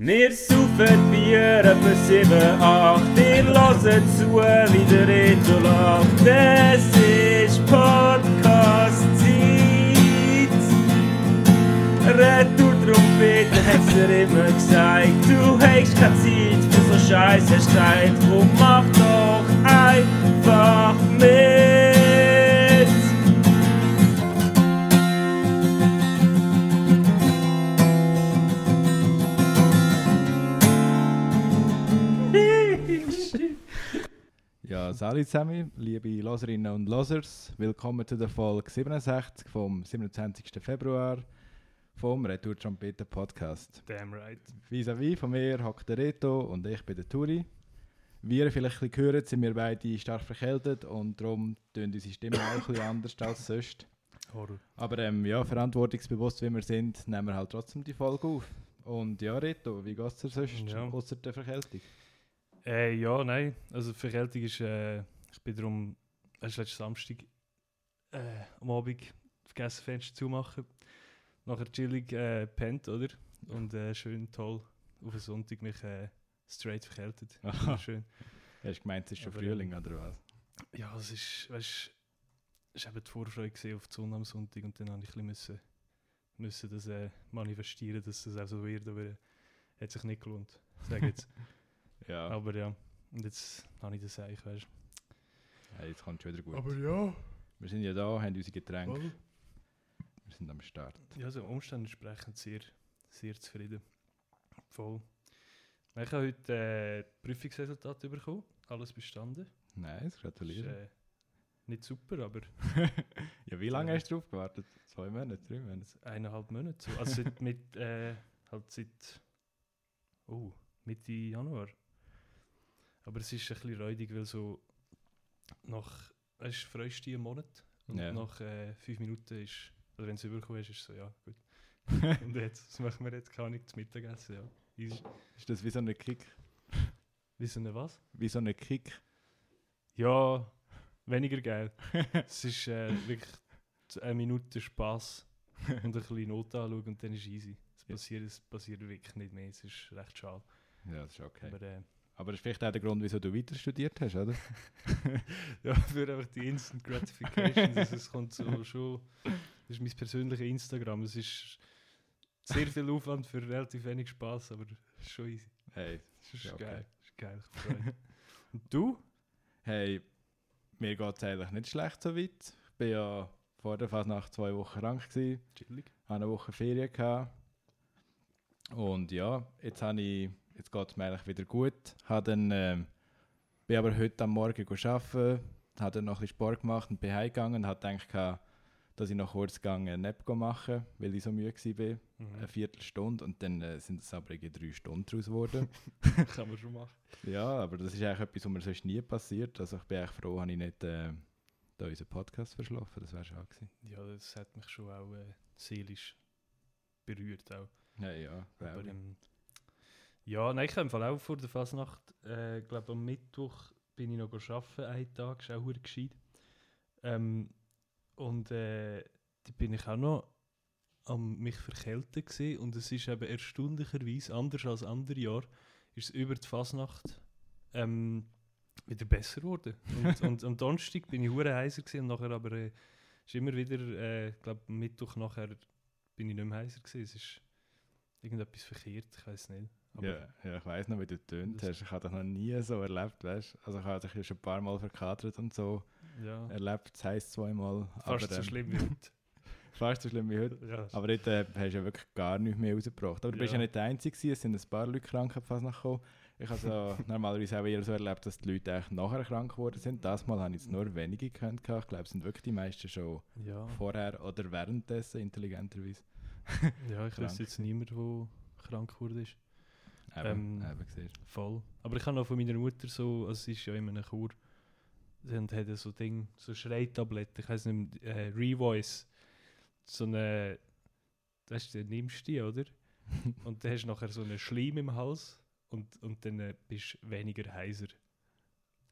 Wir saufen Bier etwa 7, 8. Ihr hört zu, wie der Reto lacht. Es ist Podcast-Zeit. Retour-Trompete hat's dir immer gesagt. Du hast keine Zeit für so Scheiß, hast Zeit. Drum mach doch einfach mit. Ja, salut zusammen, liebe Loserinnen und Losers. Willkommen zu der Folge 67 vom 27. Februar vom Retour Trompete Podcast. Damn right. Vis-à-vis von mir hockt der Reto und ich bin der Turi. Wie ihr vielleicht ein gehört, sind wir beide stark verkältet und darum tönt unsere Stimme auch ein bisschen anders als sonst. Horror. Aber ähm, ja, verantwortungsbewusst wie wir sind, nehmen wir halt trotzdem die Folge auf. Und ja, Reto, wie geht es dir sonst, Ja. außer der Verkältung? Äh, ja, nein. Also Verkältung ist, äh, ich bin darum, es ist letzten Samstag äh, am Abend vergessen Fenster zumachen. Nachher chillig äh, pennt, oder? Und äh, schön toll auf den Sonntag mich äh, straight verkältet. Schön. Hast du gemeint, es ist schon Aber, Frühling ähm, oder was? Ja, es ist, weißt es ist eben die Vorfreude gesehen auf die Sonne am Sonntag und dann habe ich ein bisschen müssen, müssen das äh, manifestieren, dass das auch so wird, aber äh, hat sich nicht gelohnt. Sag jetzt. Ja, aber ja, und jetzt habe ich das eigentlich, weißt hey, jetzt kommt schon wieder gut. ja, Wir sind ja da, haben unsere Getränke, voll. wir sind am Start. Ja, so Umstände entsprechend sehr, sehr zufrieden. Voll. Ich habe heute äh, Prüfungsresultate bekommen, alles bestanden. Nice, Ist, gratuliere. äh, nicht super, aber ja, wie lange hast du drauf gewartet? Zwei Monate, drei Monate? eineinhalb Monate. So. Also seit, mit, äh, halt seit oh, Mitte Januar. Aber es ist ein bisschen räudig, weil so nach, du, freust du einen Monat und Ja. nach äh, fünf Minuten ist, oder wenn es überkommen ist, ist es so, ja, gut. und jetzt, was machen wir jetzt? Kann ich zum Mittagessen, ja. Easy. Ist das wie so ein Kick? Wie so eine was? Wie so ein Kick? Ja, weniger geil. es ist äh, wirklich eine Minute Spaß und ein bisschen Not anschauen und dann ist easy. Es passiert, es passiert wirklich nicht mehr, es ist recht schade. Ja, das ist okay. Aber äh, Aber das ist vielleicht auch der Grund, wieso du weiter studiert hast, oder? ja, für einfach die Instant Gratification, also es kommt so schon, das ist mein persönliches Instagram, es ist sehr viel Aufwand für relativ wenig Spaß, aber schon easy. Hey, Es ist Ja, okay. geil, es ist geil. Und du? hey, mir geht es eigentlich nicht schlecht so weit. Ich bin ja vor der fast nach zwei Wochen krank gewesen, Chillig. habe eine Woche Ferien gehabt. Und ja, jetzt, habe ich, jetzt geht es mir eigentlich wieder gut. Habe dann, ähm, bin aber heute am Morgen arbeiten, habe dann noch ein bisschen Sport gemacht und bin heimgegangen und habe gedacht, dass ich noch kurz gegangen einen Nap machen weil ich so müde war. Mhm. Eine Viertelstunde und dann äh, sind es aber irgendwie drei Stunden daraus geworden. Kann man schon machen. ja, aber das ist eigentlich etwas, was mir sonst nie passiert. Also ich bin echt froh, habe ich nicht äh, da unseren Podcast verschlafen. Das wäre schade gewesen. Ja, das hat mich schon auch äh, seelisch berührt auch. Ja, ja, Aber, ähm, ja, nein, ich habe im Fall auch vor der Fasnacht, äh, glaube am Mittwoch bin ich noch arbeiten, einen Tag, ist auch gescheit. Ähm, und äh, da bin ich auch noch am mich verkälten gewesen, und es ist eben erstaunlicherweise, anders als andere Jahre, ist es über die Fasnacht ähm, wieder besser geworden. Und, und am Donnerstag bin ich hure heiser gewesen, und nachher aber äh, ist immer wieder, äh, glaube am Mittwoch nachher bin ich nicht mehr heiser gewesen. Es ist irgendetwas verkehrt, ich weiß nicht. Ja, ja, ich weiss noch, wie du tönt Das- hast. Ich habe dich noch nie so erlebt, weißt? Also ich habe dich ja schon ein paar Mal verkatert und so ja, erlebt. Das heisst zweimal. fast aber, so schlimm wie heute. Fast so schlimm wie heute. ja, Aber dort äh, hast du ja wirklich gar nichts mehr rausgebracht. Aber du bist ja nicht der Einzige, gewesen, es sind ein paar Leute krank fast nachgekommen. Ich habe so normalerweise auch eher so erlebt, dass die Leute eigentlich nachher krank geworden sind. Das Mal habe ich jetzt nur wenige gekannt. Ich glaube, es sind wirklich die meisten schon ja, vorher oder währenddessen, intelligenterweise. ja, ich weiß jetzt niemand, der krank geworden ist. Eben, Ähm, eben du. Voll. Aber ich habe noch von meiner Mutter so, also sie ist ja in einer Kur, und hat so Ding, so Schreitabletten, ich weiß nicht, äh, Revoice, so eine, das du, nimmst du die, oder? und dann hast du nachher so einen Schleim im Hals und, und dann bist du weniger heiser.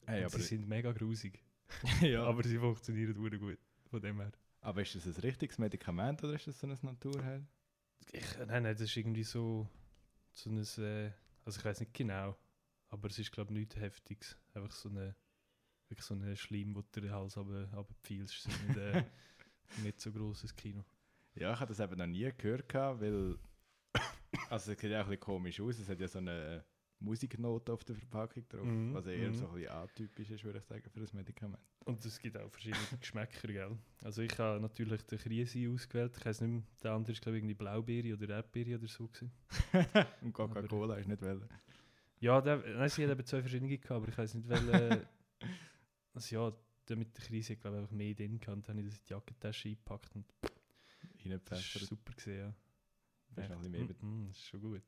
Hey, und aber, sie sind mega grusig. ja, aber, Aber sie funktionieren sehr gut. Von dem her. aber ist das ein richtiges Medikament oder ist das so ein Naturheil? Ich, nein, nein, das ist irgendwie so so ein, äh, also ich weiß nicht genau, aber es ist glaube ich nichts Heftiges. Einfach so eine, wirklich so eine Schleim, wo du den Hals runterpfeilst. Es ist nicht, äh, nicht so grosses Kino. Ja, ich habe das eben noch nie gehört, weil. also, es sieht ja auch ein bisschen komisch aus. Es hat ja so eine Musiknote auf der Verpackung drauf, Mhm, was eher mhm. so ein bisschen atypisch ist, würde ich sagen, für das Medikament. Und es gibt auch verschiedene Geschmäcker, gell? Also ich habe natürlich den Krise ausgewählt. Ich weiß nicht mehr, der andere ist glaube ich irgendwie Blaubeere oder Erdbeere oder so gewesen. Und Coca-Cola ist nicht wollen. Ja, der, nein, sie hat eben zwei verschiedene gehabt, aber ich weiß nicht, welche... also ja, der mit der Krise glaube ich einfach mehr drin gehabt. Dann habe ich das in die Jackentasche eingepackt und das ist super gesehen, ja. Das ist mehr Mm, mm, das ist schon gut.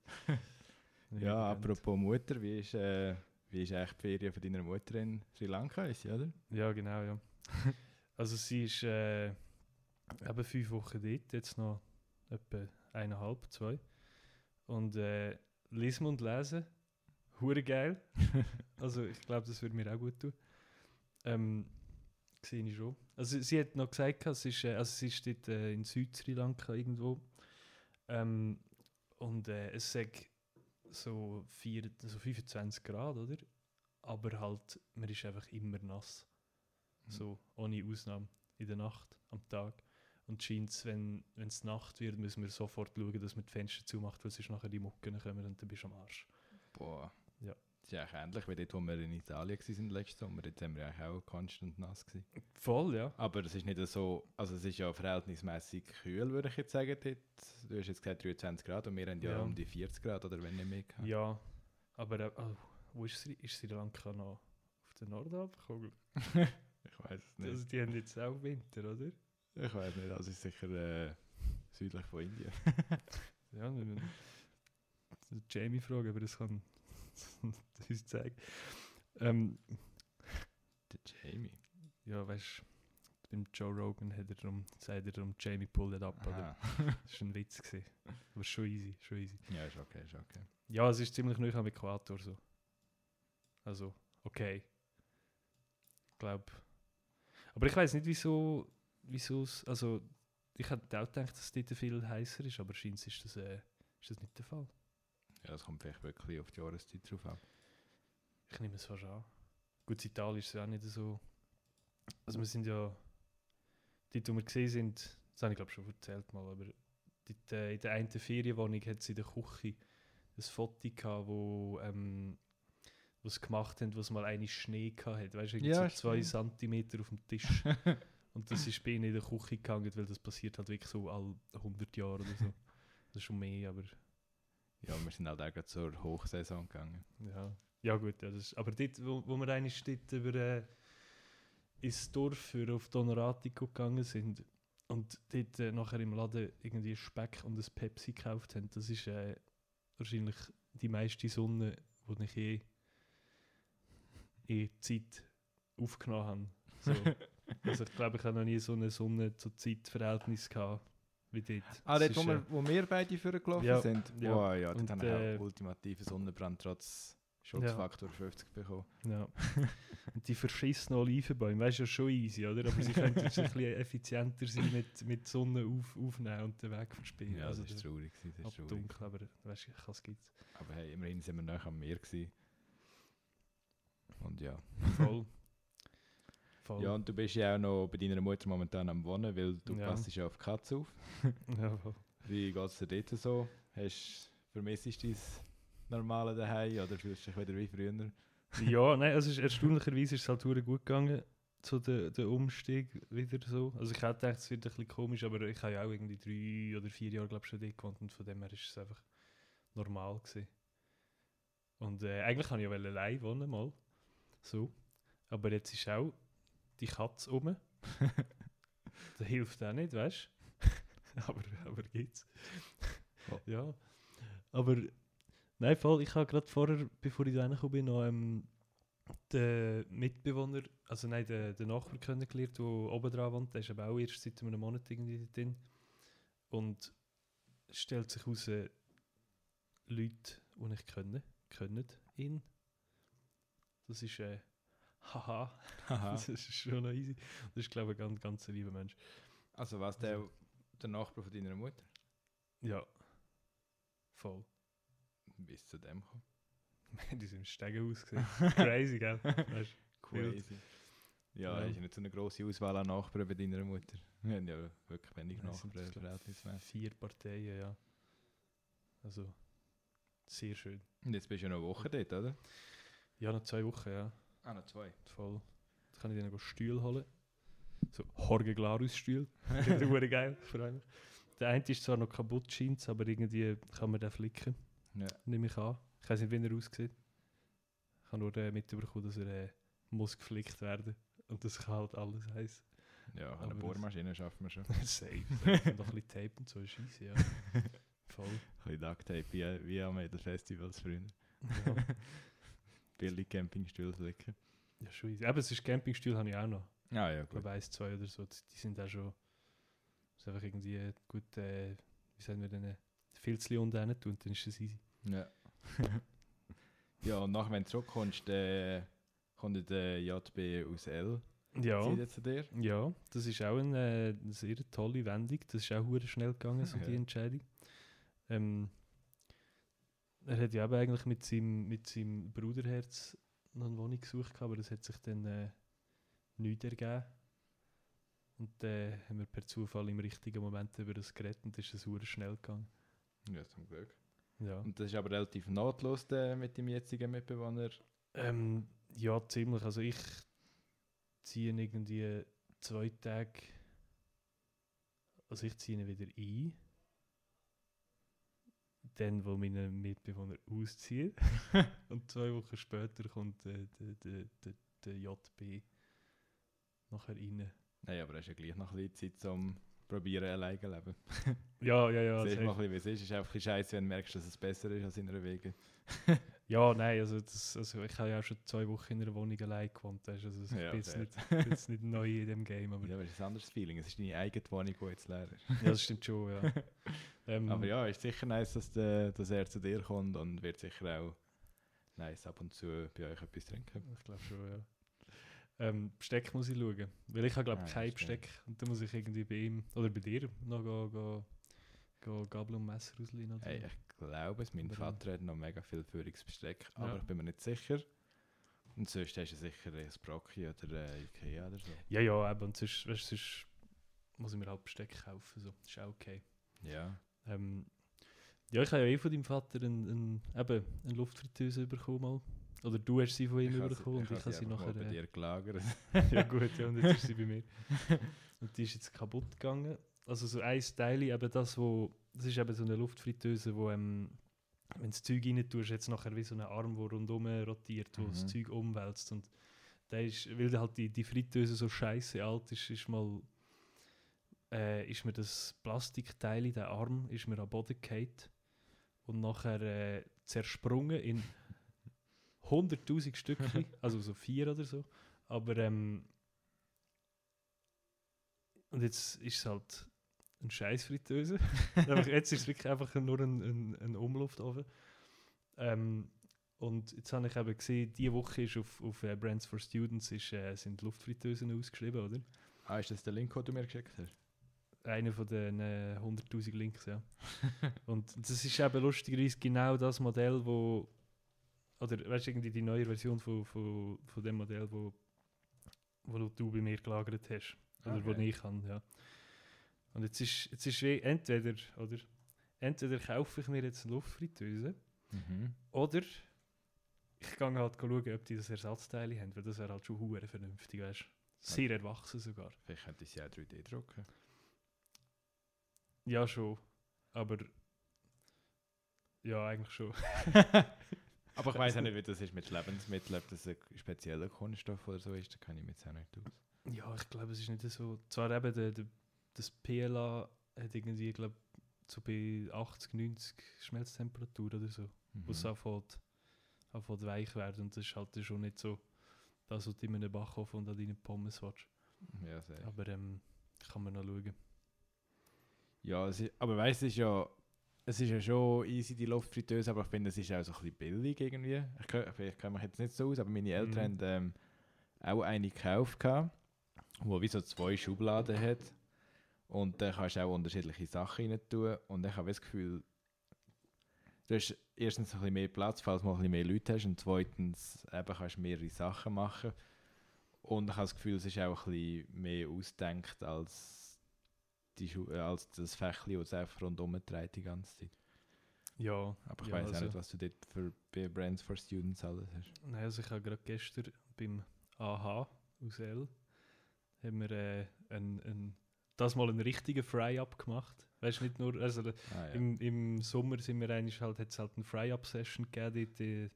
Ja, apropos Mutter, wie ist, äh, wie ist eigentlich die Ferien von deiner Mutter in Sri Lanka, ist sie, oder? Ja, genau, ja. also sie ist äh, eben fünf Wochen dort, jetzt noch etwa eineinhalb, zwei. Und äh, lesen und lesen, hure geil. also ich glaube, das würde mir auch gut tun. Ähm, sehe ich schon. Also sie hat noch gesagt, es ist, äh, also sie ist dort äh, in Süd-Sri Lanka irgendwo. Ähm, und äh, es sagt so, vier, so 25 Grad, oder? Aber halt, man ist einfach immer nass. Mhm. So, ohne Ausnahme. In der Nacht, am Tag. Und scheint wenn es Nacht wird, müssen wir sofort schauen, dass man die Fenster zumacht, weil sonst nachher die Mucken kommen und dann bist du am Arsch. Boah. Ja. Das ist eigentlich ähnlich wie dort, wo wir in Italien waren letzten Sommer. Dort waren wir eigentlich auch konstant nass. Gewesen. Voll, ja. Aber es ist nicht so, also es ist ja verhältnismäßig kühl, würde ich jetzt sagen. Dort. Du hast jetzt gesagt 23 Grad und wir haben ja, Ja. um die 40 Grad oder wenn nicht mehr gehabt. Ja, aber äh, oh, wo ist Sri, ist Sri Lanka noch? Auf der Nordhalbkugel? Ich weiß es nicht. Also die haben jetzt auch Winter, oder? Ich weiß nicht, also es ist sicher äh, südlich von Indien. Ja, wir müssen Jamie fragen, aber das kann das uns zeigen. Ähm, Der Jamie. ja, weißt du, beim Joe Rogan hat er darum, sagt er darum, Jamie pull it up, oder? Das war ein Witz. Gewesen. Aber schon easy, schon easy. Ja, ist okay, ist okay. Ja, es ist ziemlich nah am Äquator so. Also, okay. Ich glaube. Aber ich weiß nicht, wieso, wieso es, also ich hätte auch gedacht, dass es dort viel heißer ist, aber scheint ist das, äh, ist das nicht der Fall. Ja, das kommt vielleicht wirklich auf die Jahreszeit drauf an. Ich nehme es fast an. Gut, in Italien ist es auch nicht so. Also wir sind ja, dort wo wir gesehen sind, das habe ich glaube schon erzählt mal, aber dort, äh, in der einen Ferienwohnung hat sie in der Küche ein Foto gehabt, wo ähm, sie gemacht haben, wo es mal eine Schnee gehabt hat. Weißt du, Ja, so zwei. Zentimeter auf dem Tisch. Und das ist bei ihnen in der Küche gegangen, weil das passiert halt wirklich so alle 100 Jahre oder so. Das ist schon mehr, aber Ja, wir sind halt auch gerade zur Hochsaison gegangen. Ja, ja gut, ja, das ist, aber dort, wo, wo wir eigentlich dort über äh, ins Dorf für auf Donoratico gegangen sind und dort äh, nachher im Laden irgendwie Speck und ein Pepsi gekauft haben, das ist äh, wahrscheinlich die meiste Sonne, die ich je in Zeit aufgenommen habe. So. also ich glaube, ich habe noch nie so eine Sonne zu Zeitverhältnis gehabt wie dort. Ah, Das dort, wo, wir, wo wir beide vorgelaufen Ja, sind? ja. Wow, ja, dort Und, haben wir äh, auch ultimativen Sonnenbrand trotz Schutzfaktor 50 bekommen. Ja. Und die verschissenen Olivenbäume, weißt du, ja schon easy, oder? Aber sie könnten ein bisschen effizienter sein mit, mit Sonne auf, aufnehmen und den Weg verspielen. Ja, also das ist traurig. Das ist traurig. dunkel, aber weißt du, was gibt's? Aber hey, immerhin sind wir noch am Meer gewesen. Und ja. Voll. Voll. Ja, und du bist ja auch noch bei deiner Mutter momentan am Wohnen, weil du Ja. passt ja auf die Katze auf. ja, voll. Wie geht es dir dort so? Hast, vermisst du dein normale daheim oder fühlst du dich wieder wie früher? ja, nein, also ist, erstaunlicherweise ist es halt gut gegangen, so der, der Umstieg wieder so. Also ich hätte gedacht, es wird ein bisschen komisch, aber ich habe ja auch irgendwie drei oder vier Jahre, glaube ich, schon dort gewohnt und von dem her ist es einfach normal gewesen. Und äh, eigentlich kann ich ja allein wohnen mal, so. Aber jetzt ist auch die Katze um. das hilft auch nicht, weißt du? aber, aber geht's. Ja. ja. Aber Nein, voll. Ich habe gerade vorher, bevor ich da reingekommen bin, noch ähm, den Mitbewohner, also nein, den, den Nachbar kennengelernt, der oben dran wohnt. Der ist aber auch erst seit einem Monat irgendwie drin. Und es stellt sich heraus, äh, Leute, die ich kenne, können ihn. Das ist, äh, haha, das ist schon noch easy. Das ist, glaube ich, ein ganz, ganz lieber Mensch. Also was, der, der Nachbar von deiner Mutter? Ja, voll. bis zu dem kommen. die sind im Stegen ausgesehen. Crazy, gell? Weißt. Crazy. Ja, Ja. ist ja nicht so eine grosse Auswahl an Nachbarn bei deiner Mutter. Wir haben ja wirklich wenig Nachbarn, verhältnismäßig. vier Parteien, ja. Also, sehr schön. Und jetzt bist du ja noch eine Woche dort, oder? Ja, noch zwei Wochen, ja. Ah, noch zwei. Voll. Jetzt kann ich dann noch Stühle holen. So Jorge ich verdammt geil, freue. Der eine ist zwar noch kaputt, scheint aber irgendwie kann man den flicken, Ja. nehme ich an. Ich weiß nicht, wie er aussieht. Ich habe nur äh, mitbekommen, dass er äh, muss geflickt werden Und das kann halt alles heißen. Ja, eine das- Bohrmaschine schaffen wir schon. Safe. Und noch ein bisschen Tape und so ist easy, ja. Voll. Ein bisschen Ducktape, wie, wie am Festivals früher. Ja, Billig Campingstuhl flicken. ja schon easy. Aber es ist Campingstuhl habe ich auch noch. Ah ja, Ich gut. glaube, eins, zwei oder so. Die die sind auch schon. Das ist einfach irgendwie gut, äh, wie sagen wir denn, Filzli unten rein tun, dann ist es easy. Ja. ja, und nachher, wenn du zurückkommst, äh, kommt der JB aus L. Ja. Zu dir? Ja, das ist auch eine, äh, eine sehr tolle Wendung. Das ist auch schnell gegangen, so die Ja. Entscheidung. Ähm, er hat ja eben eigentlich mit seinem, mit seinem Bruderherz noch eine Wohnung gesucht, aber das hat sich dann äh, nicht ergeben. Und dann haben wir per Zufall im richtigen Moment über das geredet und ist es hure schnell gegangen. Ja, zum Glück. Ja. Und das ist aber relativ nahtlos äh, mit dem jetzigen Mitbewohner. Ähm, ja, ziemlich. Also ich ziehe irgendwie zwei Tage. Also ich ziehe ihn wieder ein. Dann, wo meine Mitbewohner ausziehen. Und zwei Wochen später kommt äh, der, der, der, der JB nachher rein. Nein, aber er ist ja gleich noch ein bisschen Zeit zum Probieren alleine zu leben. Ja, ja, ja. Siehst mal, wie es ist. Es ist einfach scheiße, wenn du merkst, dass es besser ist als in einer Wege. Ja, nein, also, das, also ich habe ja auch schon zwei Wochen in einer Wohnung allein gewohnt. Also ich Ja, bin, jetzt nicht, bin jetzt nicht neu in dem Game. Aber Ja, aber es ist ein anderes Feeling. Es ist deine eigene Wohnung, die jetzt leer ist. ja, das stimmt schon, ja. Ähm, Aber ja, ist sicher nice, dass, der, dass er zu dir kommt und wird sicher auch nice ab und zu bei euch etwas trinken. Ich glaube schon, ja. Ähm, Besteck muss ich schauen. Weil ich habe, glaube Ah, ich, kein stimmt. Besteck. Und dann muss ich irgendwie bei ihm oder bei dir noch go, go, go Gabel und Messer ausleihen. Oder Hey, ich glaube es, mein Oder- Vater hat noch mega viel Führungsbesteck, Ja. aber ich bin mir nicht sicher. Und sonst hast du sicher ein Brocki oder ein Ikea oder so. Ja, ja, eben. Und sonst, weißt, sonst muss ich mir halt Besteck kaufen. So. Ist auch okay. Ja. Ähm, ja, ich habe ja eh von deinem Vater ein, ein, eben, eine Luftfritteuse bekommen. Mal. Oder du hast sie von ihm Ich bekommen und ich habe sie mal nachher... bei äh, dir gelagert. ja gut, ja, und jetzt ist sie bei mir. Und die ist jetzt kaputt gegangen. Also so ein Teil, eben das, wo, das ist eben so eine Luftfritteuse, wo ähm, wenn das Zeug rein tust, jetzt nachher wie so ein Arm, der rundum rotiert, wo das Mhm. Zeug umwälzt. Und der ist, weil halt die, die Fritteuse so scheiße alt ist, ist mal äh, ist mir das Plastikteil, der Arm, ist mir am Boden gefallen und nachher äh, zersprungen in 100'000 Stückchen, also so vier oder so. Aber ähm, und jetzt ist es halt ein scheiß Fritteuse. Einfach, jetzt ist es wirklich einfach nur ein, ein, ein Umluftofen. Ähm, und jetzt habe ich eben gesehen, diese Woche ist auf, auf äh, Brands for Students ist, äh, sind Luftfritteusen ausgeschrieben, oder? Ah, ist das der Link, den du mir geschickt hast? Einer von den äh, 100.000 Links, ja. und das ist eben lustigerweise genau das Modell, wo oder weißt du, irgendwie die neue Version von, von, von dem Modell, wo, wo du bei mir gelagert hast. Oder wo Okay. ich kann, ja. Und jetzt ist, jetzt ist wie entweder, oder? Entweder kaufe ich mir jetzt eine Luftfritteuse Mhm. oder ich gehe halt schauen, ob die das Ersatzteile haben, weil das wäre halt schon hure vernünftig, weißt. Sehr erwachsen sogar. Vielleicht könnte ich sie auch 3D drucken. Ja, schon. Aber. Ja, eigentlich schon. Aber ich weiß auch nicht, wie das ist mit Lebensmitteln, ob das ein spezieller Kunststoff oder so ist, da kann ich mir jetzt auch nicht aus. Ja, ich glaube, es ist nicht so. Zwar eben, der, der, das PLA hat irgendwie, glaube so bei 80, 90 Schmelztemperatur oder so, wo es Mhm. anfängt, anfängt weich werden. Und das ist halt schon nicht so, das, was du in einem Backofen und an deinen Pommes willst. Ja, sehr. Aber ähm, kann man noch schauen. Ja, ist, aber weißt du, es ist ja, es ist ja schon easy, die Luftfritteuse, aber ich finde, es ist auch so ein bisschen billig irgendwie. Ich, kann- vielleicht kenne mich jetzt nicht so aus, aber meine Eltern Mhm. haben ähm, auch eine gekauft, wo wie so zwei Schubladen hat. Und da kannst du auch unterschiedliche Sachen rein tun. Und ich habe das Gefühl, du hast erstens ein bisschen mehr Platz, falls du mal ein bisschen mehr Leute hast und zweitens eben kannst du mehrere Sachen machen. Und ich habe das Gefühl, es ist auch ein bisschen mehr ausgedacht als, die Schu äh, als das Fächli, das es einfach rundherum trägt die ganze Zeit. Ja, Aber ich ja, weiß auch also- nicht, was du dort für Brands for Students alles hast. Nein, also ich habe gerade gestern beim AH aus L haben wir äh, ein, ein, das mal einen richtigen Fry-Up gemacht. Weißt nicht nur, also Ah, ja. im, im Sommer sind wir eigentlich halt, hat es halt eine Fry-Up-Session gegeben, dort die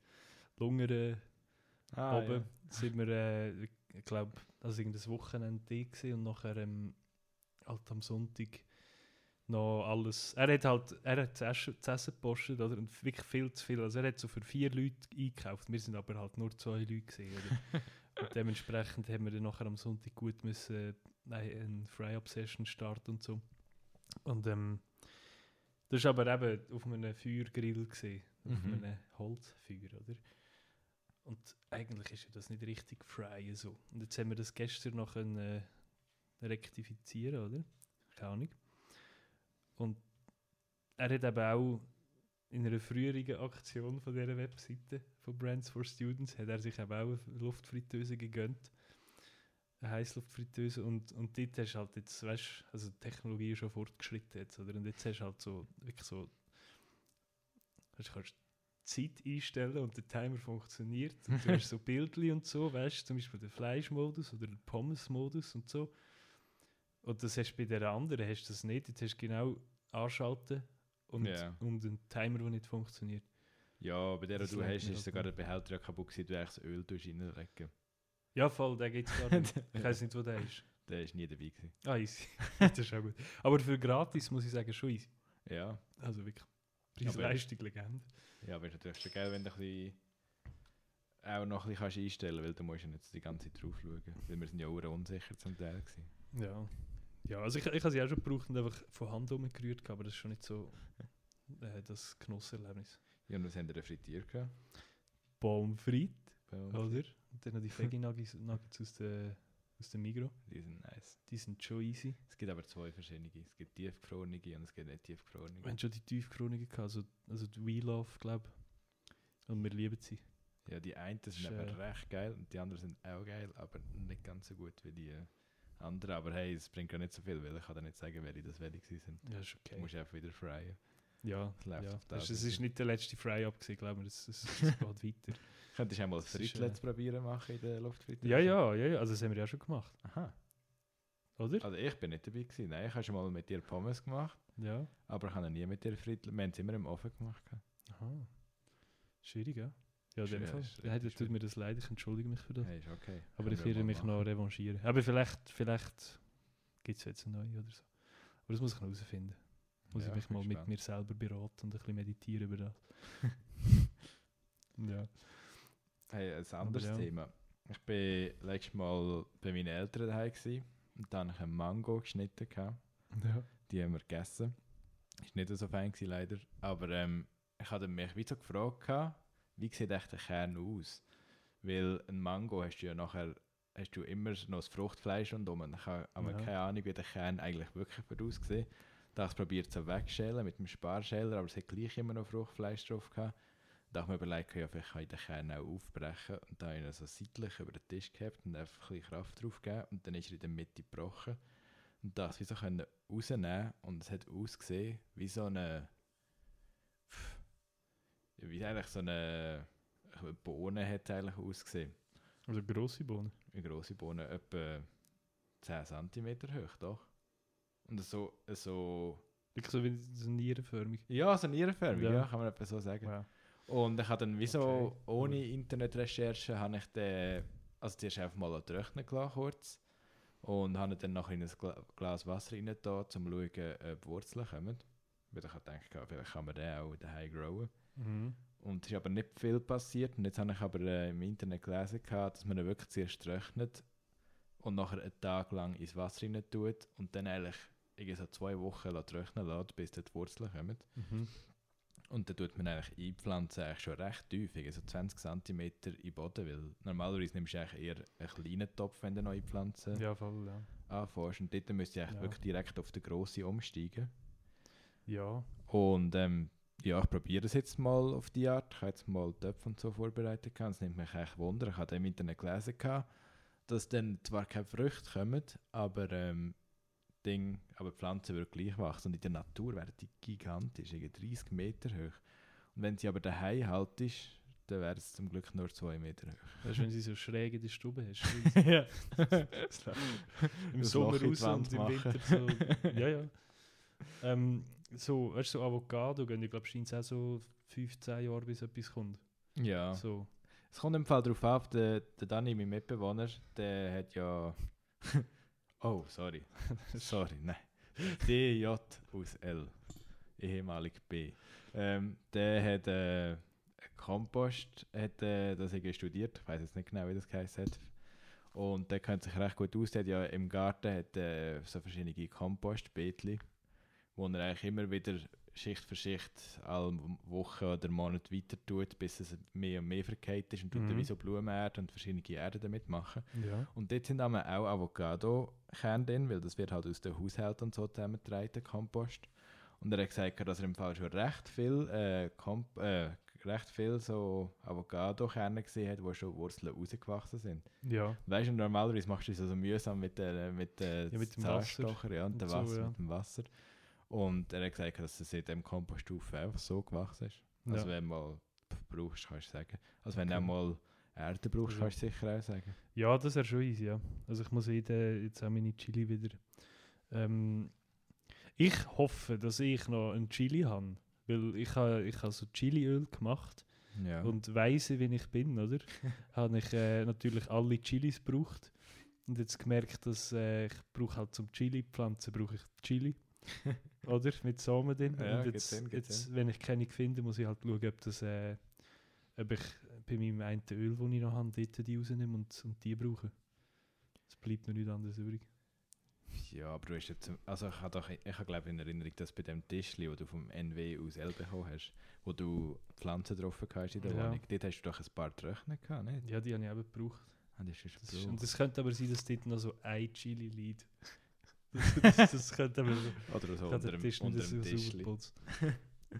Lungern ah, oben. Sind wir, äh, ich glaube, das war irgendein Wochenende gewesen und nachher ähm, halt am Sonntag noch alles. Er hat halt, er hat zu essen, zu essen gepostet, oder? Und wirklich viel zu viel. Also er hat so für vier Leute eingekauft. Wir sind aber halt nur zwei Leute und dementsprechend haben wir dann nachher am Sonntag gut müssen, nein, eine Fry-Up-Session starten und so. Und ähm, das war aber eben auf einem Feuergrill gesehen, auf Mhm. einem Holzfeuer, oder? Und eigentlich ist ja das nicht richtig fry so. Und jetzt haben wir das gestern noch können, äh, rektifizieren, oder? Keine Ahnung. Und er hat eben auch in einer früheren Aktion von dieser Webseite von Brands for Students hat er sich eben auch eine Luftfritteuse gegönnt. Eine Heißluftfritteuse und, und dort hast du halt jetzt, weißt also die Technologie ist schon fortgeschritten jetzt, oder? Und jetzt hast du halt so, wirklich so, du kannst Zeit einstellen und der Timer funktioniert. Und du hast so Bildchen und so, weißt du, zum Beispiel den Fleischmodus oder den Pommes-Modus und so. Und das hast du bei der anderen hast du das nicht. Jetzt hast du genau anschalten und, Ja. und einen Timer, der nicht funktioniert. Ja, bei der Das du hast, ist sogar der Behälter ja kaputt gewesen, du das Öl reinlegen. Ja, voll, den gibt es gar nicht. Ich weiß nicht, wo der ist. Der ist nie dabei gewesen. Ah, easy. das ist auch gut. Aber für gratis muss ich sagen, schon easy. Ja, Also wirklich. Preis-Leistung, Legende. ja, aber ist natürlich schon geil, wenn du ein bisschen auch noch ein bisschen kannst einstellen weil du musst ja nicht die ganze Zeit drauf schauen. Weil wir sind ja auch unsicher zum Teil gewesen. Ja. Ja, also ich, ich habe sie auch schon gebraucht und einfach von Hand umgerührt, aber das ist schon nicht so äh, das Genusserlebnis. Ja, und was haben wir frittiert gehabt? Pommes frites, Bei uns? oder? Und dann noch die Veggie Nuggets, Nuggets aus der, aus der Migros. Die sind nice. Die sind schon easy. Es gibt aber zwei verschiedene. Es gibt tiefgefrorene und es gibt nicht tiefgefrorene. Wir haben schon die tiefgefrorenen gehabt, also, also die We Love, glaube ich. Und wir lieben sie. Ja, die einen sind aber äh, recht geil und die anderen sind auch geil, aber nicht ganz so gut wie die äh, anderen. Aber hey, es bringt ja nicht so viel, weil ich kann dir nicht sagen, welche das welche sind. Ja, ist Du okay. musst einfach wieder fryen. Ja, Es läuft ja. Das, es ist nicht der letzte Fry-Up glaube ich. Es, es, es geht weiter. Könntest du auch mal ein äh, probieren machen in der Luftfritteuse? Ja, ja, ja, ja. Also das haben wir ja schon gemacht, Aha. oder? Also ich bin nicht dabei gewesen. Nein, ich habe schon mal mit dir Pommes gemacht, Ja. aber ich habe nie mit dir Frittlets. Wir haben es immer im Ofen gemacht. Aha. Schwierig, ja? Ja, in dem Fall. Ja, das tut mir das leid, ich entschuldige mich für das. Hey, ist okay. Aber Können ich werde mich machen. noch revanchieren. Aber vielleicht, vielleicht gibt es jetzt eine neue oder so. Aber das muss ich noch herausfinden. Muss Ja, ich mich mal mit gespannt. mir selber beraten und ein bisschen meditieren über das. ja. Hey, ein anderes ja. Thema. Ich bin letztes Mal bei meinen Eltern daheim und dann habe ich einen Mango geschnitten. Ja. Die haben wir gegessen. Ist nicht so fein gewesen, leider. Aber ähm, ich hatte mich wie so gefragt, wie sieht echt der Kern aus? Weil ein Mango hast du ja nachher hast du immer noch das Fruchtfleisch und um. Ich habe aber Ja. keine Ahnung, wie der Kern eigentlich wirklich. Da habe ich probiert zu wegschälen mit dem Sparschäler, aber es hat gleich immer noch Fruchtfleisch drauf gehabt. Da habe ich mir überlegt, ja, vielleicht kann ich den Kern auch aufbrechen. Und da habe ich ihn so seitlich über den Tisch gehabt und einfach ein bisschen Kraft drauf gegeben. Und dann ist er in der Mitte gebrochen. Und das wie so können rausnehmen und es hat ausgesehen wie so eine pff, wie eigentlich so eine, eine Bohne hat es eigentlich ausgesehen. Also grosse Bohnen. Eine grosse Bohne, etwa 10 cm hoch, doch. Und so, so Wirklich so wie so nierenförmig. ja, so nierenförmig, Ja. ja. kann man etwa so sagen. Wow. Und ich habe dann wie so, Okay, ohne cool. Internetrecherche, habe ich den, also zuerst einfach mal trocknen gelassen kurz. Und habe dann noch in ein Gla Glas Wasser rein da, um zu schauen, ob Wurzeln kommen. Weil ich ja, vielleicht kann man den auch daheim growen. Mhm. Und es ist aber nicht viel passiert. Und jetzt habe ich aber äh, im Internet gelesen, dass man wirklich zuerst trocknet und nachher einen Tag lang ins Wasser rein tut und dann eigentlich irgendwie so zwei Wochen trocknen lässt, bis die Wurzeln kommen. Mhm. Und dann tut man eigentlich einpflanzen eigentlich schon recht tief, irgendwie so 20 cm den Boden, weil normalerweise nimmst du eigentlich eher einen kleinen Topf, wenn du neu pflanzen Ja, voll, ja. anfängst. Und dort müsst ihr eigentlich Ja. wirklich direkt auf den grossen umsteigen. Ja, Und ähm, ja, ich probiere es jetzt mal auf die Art. Ich habe jetzt mal Töpfe und so vorbereitet. Es nimmt mich echt Wunder. Ich habe im Internet gelesen, gehabt, dass dann zwar keine Früchte kommen, aber, ähm, Ding, aber die Pflanzen würden gleich wachsen. Und in der Natur wären die gigantisch, irgendwie 30 Meter hoch. Und wenn sie aber daheim halt ist, dann wäre es zum Glück nur 2 Meter hoch. Weißt du, wenn sie so schräg in der Stube hast. ja. Im Das Sommer raus und im. Winter so. ja, ja. Ähm, so, weißt du, so Avocado gehen, ich glaube, scheint es auch so 15 Jahre, bis etwas kommt. ja. So. Es kommt im Fall darauf ab, der, der Dani, mein Mitbewohner, der hat ja. oh, sorry. sorry, nein. DJ aus L. Ehemalig B. Ähm, der hat äh, Kompost, hat, äh, das hat er studiert, ich weiß jetzt nicht genau, wie das geheißen. Und der kennt sich recht gut aus. Der hat ja im Garten hat, äh, so verschiedene Kompostbeetli, wo er eigentlich immer wieder Schicht für Schicht alle Woche oder Monat weiter tut, bis es mehr und mehr verkehrt ist und tut Mhm. dann wie so Blumenerde und verschiedene Erden damit machen. Ja. Und dort sind auch Avocado-Kerne drin, weil das wird halt aus dem Haushalt und so zusammengetragen, der Kompost. Und er hat gesagt, dass er im Fall schon recht viel, äh, Komp äh, recht viel so Avocado-Kerne gesehen hat, wo schon Wurzeln rausgewachsen sind. Ja. Weißt du, normalerweise machst du es so also mühsam mit der mit der Ja, mit dem Wasser ja, und, und dem so, Wasser, ja. mit dem Wasser. Und er hat gesagt, dass es in dem Komposthaufen einfach so gewachsen ist. Also Ja. wenn du mal brauchst, kannst du sagen. Also wenn du Okay. auch mal Erde brauchst, Ja. kannst du sicher auch sagen. Ja, das wäre schon easy, ja. Also ich muss jeden, jetzt auch meine Chili wieder. Ähm, ich hoffe, dass ich noch ein Chili habe. Weil ich habe ich ha so Chiliöl gemacht Ja. und weise, wie ich bin, oder? habe ich äh, natürlich alle Chilis gebraucht. Und jetzt gemerkt, dass äh, ich brauche halt zum Chili-Pflanzen brauche ich Chili. oder? Mit Samen drin. Ja, und jetzt, gibt jetzt wenn ich keine finde, muss ich halt schauen, ob, das, äh, ob ich bei meinem einen Öl, das ich noch habe, dort die rausnehme und, und die brauche. Es bleibt mir nichts anderes übrig. Ja, aber du hast jetzt, also ich habe doch, ich habe glaube in Erinnerung, dass bei dem Tischli, wo du vom NW aus L bekommen hast, wo du Pflanzen drauf hast in der Ja. Wohnung, dort hast du doch ein paar Trocknen gehabt, nicht? Ja, die habe ich eben gebraucht. Ah, das ist Das ist, und es könnte aber sein, dass dort noch so ein Chili liegt. Das, das, das könnte aber so. Oder so unter dem, Tisch nicht unter so dem Tischli.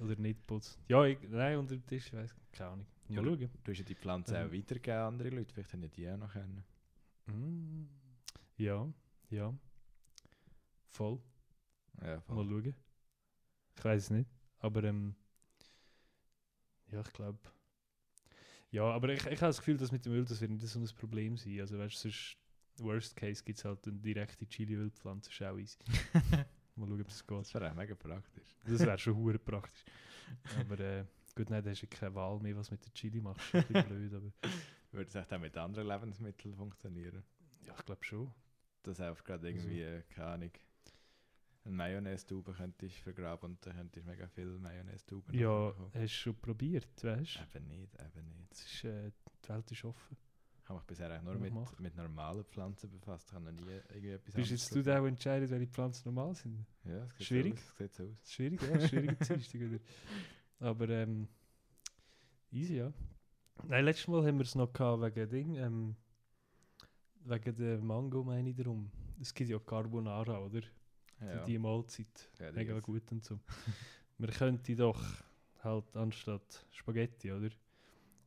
Oder nicht putzt. Ja, ich, nein, unter dem Tisch, ich weiß keine Ahnung. Mal Ja, schauen. Du hast ja die Pflanzen Ähm. auch weitergegeben an andere Leute, vielleicht haben die auch noch kennen. Mm, Ja, ja. Voll. Ja, voll. Mal schauen. Ich weiß es nicht. Aber ähm, ja, ich glaube. Ja, aber ich, ich habe das Gefühl, dass mit dem Öl das wird nicht so ein Problem sein. Also weißt du, sonst Worst Case gibt es halt eine direkte Chili-Ölpflanze, ist auch easy. Mal schauen, ob das geht. Das wäre auch mega praktisch. Das wäre schon hure praktisch. Aber äh, gut, nein, da hast du keine Wahl mehr, was mit der Chili machst. Ist ein blöd, aber Würde es auch mit anderen Lebensmitteln funktionieren? ja, ich glaube schon. Dass du gerade Also- irgendwie, äh, keine Ahnung, eine Mayonnaise-Tube könntest vergraben und dann könntest du mega viel Mayonnaise-Tuben Ja, hast du schon probiert, weißt du? Eben nicht, eben nicht. Ist, äh, die Welt ist offen. Habe mich bisher eigentlich nur mit, mit normalen Pflanzen befasst. Ich habe noch nie irgendwie etwas Bist jetzt du der, der entscheidet, welche Pflanzen normal sind? Ja, es sieht Schwierig? So aus. sieht so aus. Das schwierig, ja, schwierige Dienstag wieder. Aber ähm, easy, ja. Nein, letztes Mal haben wir es noch gehabt wegen Ding, ähm, wegen der Mango meine ich darum. Es gibt ja Carbonara, oder? Ja. Die Mahlzeit. Ja, die Mega gut und so. Man könnte doch halt anstatt Spaghetti, oder?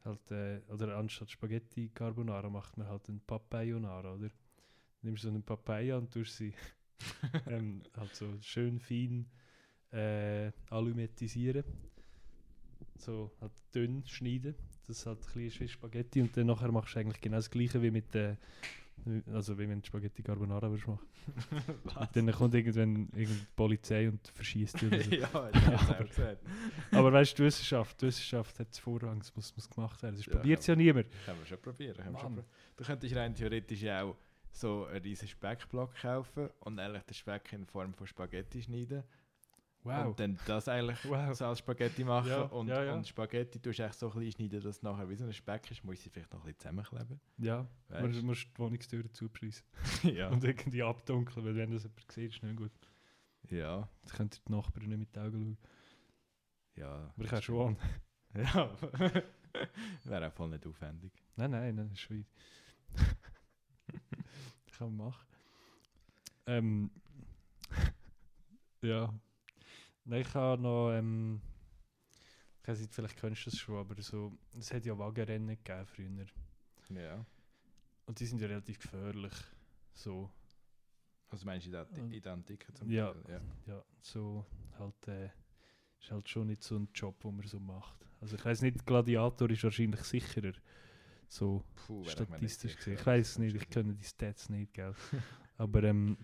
Halt, äh, oder anstatt Spaghetti Carbonara macht man halt einen Papayonara, oder? Nimmst so eine Papaya und tust sie ähm, halt so schön fein äh, alumetisieren. So halt dünn schneiden. Das ist halt ein bisschen Spaghetti und dann nachher machst du eigentlich genau das gleiche wie mit der also wie wenn du Spaghetti Carbonara würdest machen. Dann kommt irgendwann irgendeine Polizei und verschießt dich so. ja, Aber-. Aber weißt du, die Wissenschaft, die Wissenschaft hat Vorrang, es muss, muss gemacht werden. Das Ja, probiert es ja niemand. Können wir schon probieren. Können schon Mann. pro du könntest rein theoretisch auch so einen riesen Speckblock kaufen und eigentlich den Speck in Form von Spaghetti schneiden. Und dann das eigentlich Wow. so als Spaghetti machen. Ja, und, ja, ja. und Spaghetti tust du echt so klein schneiden, dass es nachher wie so ein Speck ist, muss sie vielleicht noch ein bisschen zusammenkleben. Ja, man Weißt? musst die Wohnungstüre zupreisen. ja. Und irgendwie abdunkeln, weil wenn das jemand sieht, ist nicht gut. ja. Das könnten die Nachbarn nicht mit den Augen schauen. Ja. Aber ich kann schon an. Ja. Wäre auch voll nicht aufwendig. Nein, nein, nein, das ist das kann man machen. Ähm, ja. Nein, ich habe noch, ähm, ich weiß nicht, vielleicht kennst du das schon, aber so, es hat ja Wagenrennen gegeben früher. Ja. Und die sind ja relativ gefährlich. So, Also meinst du Antike zum Ja. Beispiel? Ja. ja, so halt, äh, ist halt schon nicht so ein Job, den man so macht. Also ich weiß nicht, Gladiator ist wahrscheinlich sicherer. So Puh, ich statistisch gesehen. Ich weiß das nicht, ich kenne die Stats nicht, gell. Aber ähm,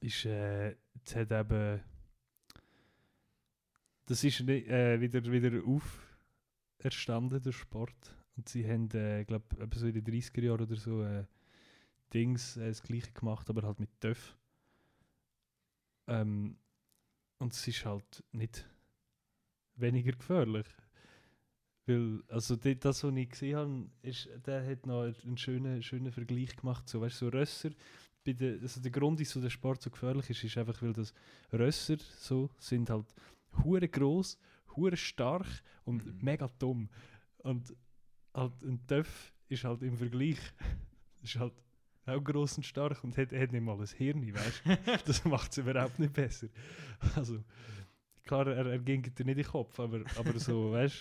ist, äh, jetzt hat eben, das ist äh, wieder, wieder auferstanden, der Sport. Und sie haben, äh, glaube so in den 30er Jahren oder so äh, Dings äh, das gleiche gemacht, aber halt mit Töff. Ähm, und es ist halt nicht weniger gefährlich. Weil, also die- das, was ich gesehen habe, ist, der hat noch einen schönen, schönen Vergleich gemacht. So, weißt so Rösser, bei der, also der Grund, wieso der Sport so gefährlich ist, ist einfach, weil das Rösser so sind halt hure groß, hure stark und Mhm. mega dumm. Und halt ein Töff ist halt im Vergleich, ist halt auch groß und stark und hat, hat nicht mal ein Hirn, weißt du? das macht es überhaupt nicht besser. Also, klar, er, er ging dir nicht in den Kopf, aber, aber so, weißt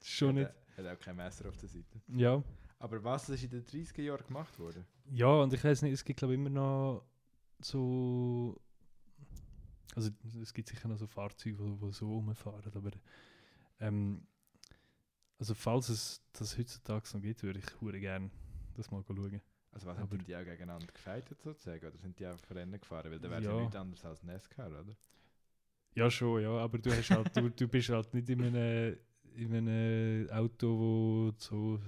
du, schon nicht. Hat, hat auch kein Messer auf der Seite. Ja. Aber was ist in den 30er Jahren gemacht worden? Ja, und ich weiß nicht, es gibt glaube ich immer noch so. Also es gibt sicher noch so Fahrzeuge, die wo so rumfahren, aber ähm, also falls es das heutzutage noch gibt, würde ich hure gerne das mal schauen. Also was Aber- haben die auch gegeneinander gefightet sozusagen? Oder sind die auch Rennen gefahren? Weil da wäre ja. Ja. nichts anderes als NASCAR, oder? Ja schon, ja, aber du hast halt, du, du bist halt nicht in einem, in einem Auto, wo so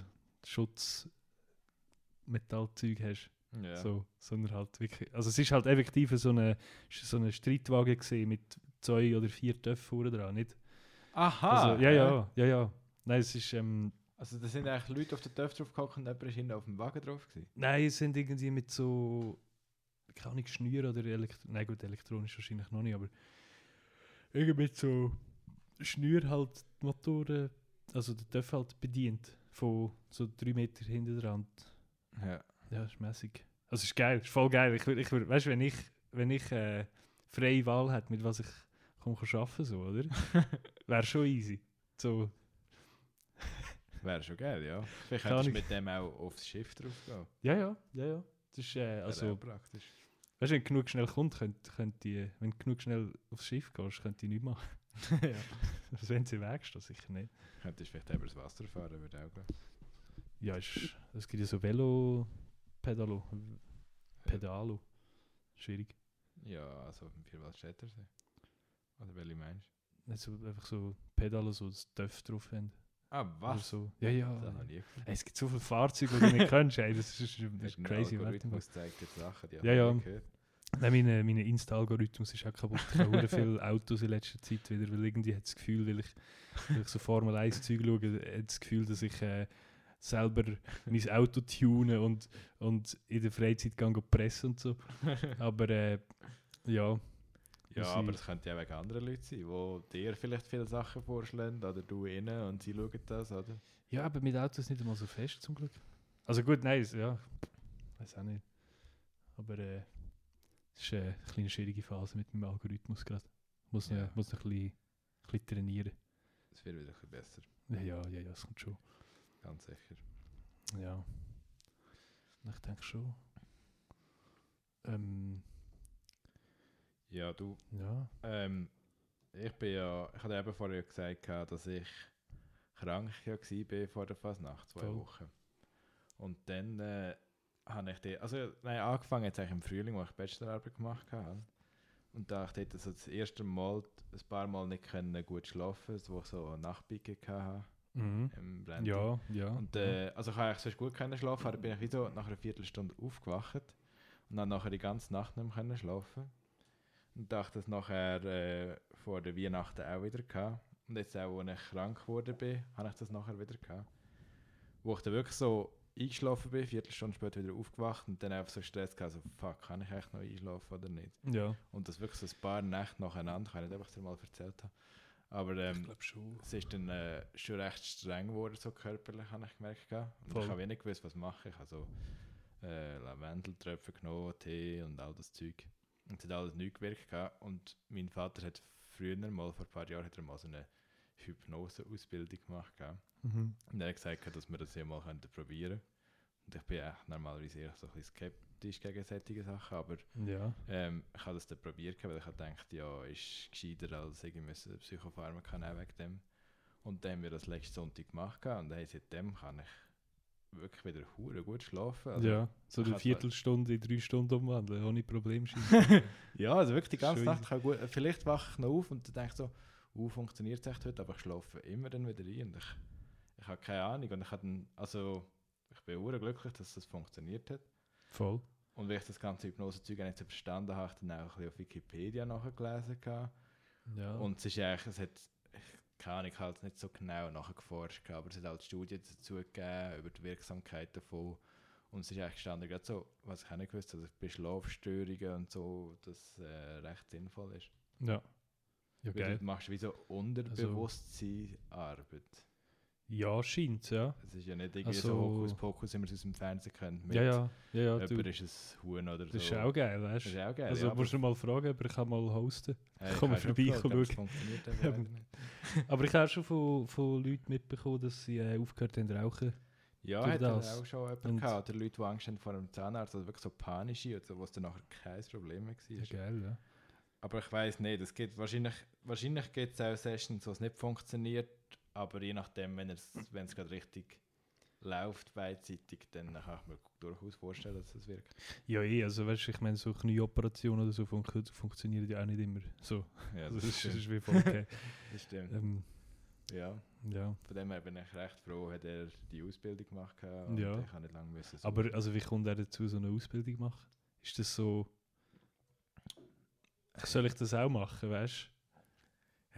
Schutzmetallzeug hast. Ja. So, sondern halt wirklich. Also es ist halt effektiv so eine, so eine Streitwagen gesehen mit zwei oder vier Töpfen vorne dran, nicht? Aha! also, ja, ja, ja, ja. Nein, es ist, ähm, Also da sind eigentlich Leute auf der Töpfe drauf gehockt und jemand ist hinten auf dem Wagen drauf gewesen. nein, es sind irgendwie mit so, keine Ahnung, Schnür oder Elektro nein gut, elektronisch wahrscheinlich noch nicht, aber irgendwie mit so Schnür halt die Motoren, also der Töpf halt bedient, von so drei Meter hinten dran. Ja. Ja, ist mäßig. Also ist geil, ist voll geil. Ich, ich, würd- weißt du, wenn ich, wenn ich äh, freie Wahl hätte, mit was ich komm, kann arbeiten so, oder? Wäre schon easy. So, Wäre schon geil, ja. Vielleicht könntest du mit dem auch aufs Schiff drauf gehen. ja, ja, ja, ja. Das ist, äh, also, praktisch. weißt du, wenn genug schnell kommt, könnt, könnt die, wenn du genug schnell aufs Schiff gehst, könnt ihr nichts machen. ja. Also wenn sie wegstehen, sicher nicht. Könntest vielleicht über das Wasser fahren, würde auch gehen. Ja, es gibt ja so Velo, Pedalo, Pedalo. Schwierig. Ja, also auf dem Vierwaldstätter See. Oder welche meinst Also einfach so Pedalo, so das Töpf drauf haben. du? Ah, was? So. Ja, ja. Das habe ich nie es gibt so viele Fahrzeuge, die du nicht kennst. Ey, das ist, das ist Irgendein crazy. Algorithmus zeigt dir Sachen, die Ja, ja. gehört. Nein, mein, mein Insta-Algorithmus ist auch kaputt. Ich habe viele Autos in letzter Zeit wieder, weil irgendwie hat das Gefühl, weil ich, weil ich so Formel 1 Zeug schaue, hat das Gefühl, dass ich äh, selber mein Auto tune und, und in der Freizeit gehe pressen und so. Aber äh, ja, Ja, aber es könnte ja wegen anderen Leuten sein, die dir vielleicht viele Sachen vorschlagen oder du ihnen und sie schauen das, oder? ja, aber mit Autos nicht einmal so fest zum Glück. Also gut, nein, es- ja, weiß auch nicht. Aber äh, es ist eine kleine schwierige Phase mit meinem Algorithmus gerade. Muss, Ja. noch, muss noch ein bisschen, ein bisschen trainieren. Es wird wieder ein bisschen besser, Ja, ja, ja, ja, es kommt schon. Ganz sicher. Ja. Ich denke schon. Ähm, Ja, du, ja. ähm, ich bin ja, ich hatte eben vorher gesagt, dass ich krank ja war vor der Fasnacht, zwei Voll. Wochen. Und dann äh, habe ich die, also nein, angefangen jetzt eigentlich im Frühling, wo ich Bachelorarbeit gemacht habe. Und da ich dort also das erste Mal ein paar Mal nicht können gut schlafen, wo ich so Nachtbicke hatte Mhm. im. Ja, ja. Und äh, also ich habe eigentlich sonst gut können schlafen, aber bin ich wie so nach einer Viertelstunde aufgewacht und dann nachher die ganze Nacht nicht mehr können schlafen. Und dachte das nachher äh, vor der Weihnachten auch wieder gehabt. Und jetzt auch, als ich krank geworden bin, habe ich das nachher wieder gehabt. Wo ich dann wirklich so eingeschlafen bin, Viertelstunde später wieder aufgewacht und dann einfach so Stress gehabt, so fuck, kann ich echt noch einschlafen oder nicht? ja. Und das wirklich so ein paar Nächte nacheinander, kann ich es dir mal erzählt habe. Aber ähm, glaube schon. es ist dann äh, schon recht streng geworden, so körperlich, habe ich gemerkt. Und Voll. ich habe wenig gewusst, was mache ich. Ich habe so äh, Lavendeltröpfe genommen, Tee und all das Zeug. Und es hat alles nicht gewirkt. gehabt. Und mein Vater hat früher mal, vor ein paar Jahren, hat er mal so eine Hypnose-Ausbildung gemacht. Mhm. Und er hat gesagt, dass wir das ja mal könnten probieren Und ich bin echt normalerweise eher so ein bisschen skeptisch gegen solche Sachen, aber Ja. ähm, ich habe das dann probiert, weil ich habe gedacht, ja, ist gescheiter als irgendwie müssen Psychopharmaka nehmen wegen dem. Und dann haben wir das letzten Sonntag gemacht und hey, seitdem kann ich wirklich wieder hure gut schlafen. Also, ja. So ich eine Viertelstunde in drei Stunden umwandeln, ohne Problem. Ja, also wirklich die ganze Schon Nacht kann gut. Vielleicht wache ich noch auf und dann denke ich so, uh, funktioniert es echt heute, aber ich schlafe immer dann wieder ein und ich, ich habe keine Ahnung und ich habe dann, also ich bin glücklich, dass das funktioniert hat. Voll. Und weil ich das ganze Hypnose-Zeug nicht so verstanden habe, habe ich dann auch ein bisschen auf Wikipedia nachgelesen. Ja. und es ist eigentlich, es hat, ich Ahnung, ich es nicht so genau nachgeforscht, aber es hat halt Studien dazu gegeben über die Wirksamkeit davon. Und es ist eigentlich gestanden, gerade so, was ich auch nicht gewusst habe, dass bei Schlafstörungen und so, das äh, recht sinnvoll ist. ja. Ja, Weil geil. du machst wie so Unterbewusstseinarbeit. Ja, scheint ja. Es ist ja nicht irgendwie Also- so Hokuspokus, wie wir es aus dem Fernsehen kennen. mit Ja, ja. Ja, ja. Jemand Du, ist ein Huhn oder das so. ist auch geil, weißt Das du? ist auch geil. Also ja, musst du mal fragen, aber ich kann mal hosten. Hey, ich habe vorbei, schon komm gefragt, schauen. aber ich habe auch schon von, von Leuten mitbekommen, dass sie äh, aufgehört haben rauchen. Ja, hat das. auch schon jemand Und- gehabt. Oder Leute, die Angst haben vor einem Zahnarzt, also wirklich so panische, oder, wo es dann nachher kein Problem mehr war. Ja, geil, ja. Aber ich weiß nicht, es gibt wahrscheinlich, wahrscheinlich gibt es auch Sessions, wo es nicht funktioniert, aber je nachdem, wenn es wenn es gerade richtig läuft beidseitig, dann kann ich mir durchaus vorstellen, dass es wirkt. Ja, eh, also weißt du, ich meine, so Knieoperationen oder so fun funktionieren ja auch nicht immer so. Ja, Also, das, das, ist, das ist wie voll okay. Das stimmt. ähm, Ja, ja. von dem her bin ich recht froh, hat er die Ausbildung gemacht gehabt und Ja. ich kann nicht lange müssen. Aber also wie kommt er dazu, so eine Ausbildung zu machen? Ist das so... Soll ich das auch machen, weißt du?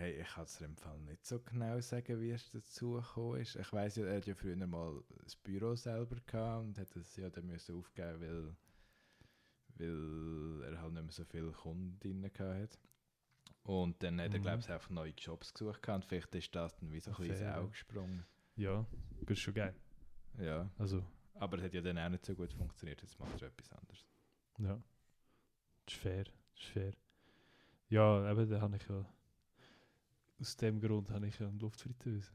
Hey, ich kann es dir im Fall nicht so genau sagen, wie es dazu gekommen ist. Ich weiß ja, er hat ja früher mal das Büro selber gehabt und hat es ja dann müssen aufgeben, weil, weil er halt nicht mehr so viele Kundinnen gehabt hat. Und dann hat er, Mhm. glaube ich, einfach neue Jobs gesucht gehabt und vielleicht ist das dann wie so ein bisschen ins. Auge gesprungen. Ja, das ist schon geil. Ja, Also, aber es hat ja dann auch nicht so gut funktioniert, jetzt macht er etwas anderes. ja. Das ist fair, das ist fair. Ja, eben, da habe ich ja... Aus dem Grund habe ich ja eine Luftfritteuse.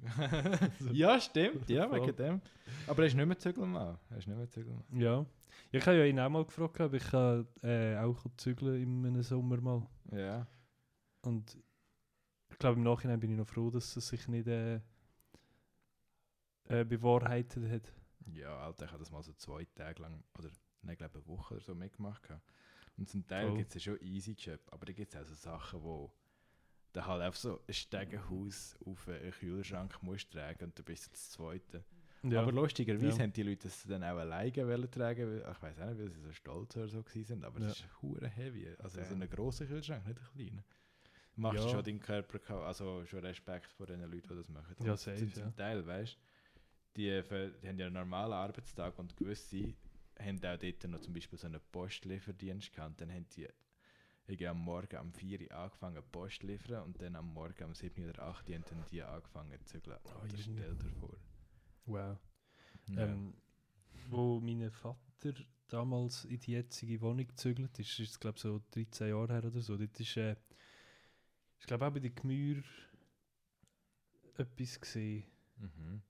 Ja, stimmt, ja, Voll. wegen dem. Aber er ist nicht mehr Zügelmann. Er ist nicht mehr Zügelmann. Ja. Ich habe ja ihn auch mal gefragt, ob ich kann, äh, auch zügeln einem Sommer mal. Ja. Und ich glaube, im Nachhinein bin ich noch froh, dass es sich nicht äh, äh, bewahrheitet hat. Ja, Alter, ich habe das mal so zwei Tage lang, oder nein, ich glaube eine Woche oder so mitgemacht. Und zum Teil Voll. gibt es ja schon easy Job, aber da gibt es auch so Sachen, wo du halt auf so ein Stegenhaus auf einen Kühlschrank musst tragen und du bist so das Zweite. Ja. Aber lustigerweise Ja. haben die Leute das dann auch alleine wollen tragen, weil, ich weiß auch nicht, weil sie so stolz oder so gewesen sind, aber Ja. das ist hure heavy. Also so Ja. ein grosser Kühlschrank, nicht ein kleiner. Du machst Ja. schon deinen Körper, also schon Respekt vor den Leuten, die das machen. Ja, Und safe, zum, ja. Teil, weißt du, die, ver- die haben ja einen normalen Arbeitstag und gewisse haben auch dort noch zum Beispiel so einen Postlieferdienst gehabt. Dann haben die irgendwie am Morgen um 4 Uhr angefangen Post zu liefern und dann am Morgen um 7 oder 8 Uhr haben die angefangen zu zügeln. Oh, Junge. stell dir vor. Wow. Ja. Ähm, wo mein Vater damals in die jetzige Wohnung gezügelt ist, ist es glaube so 13 Jahre her oder so. Dort ist, äh, ich glaube auch bei den Gemür etwas gesehen. mhm.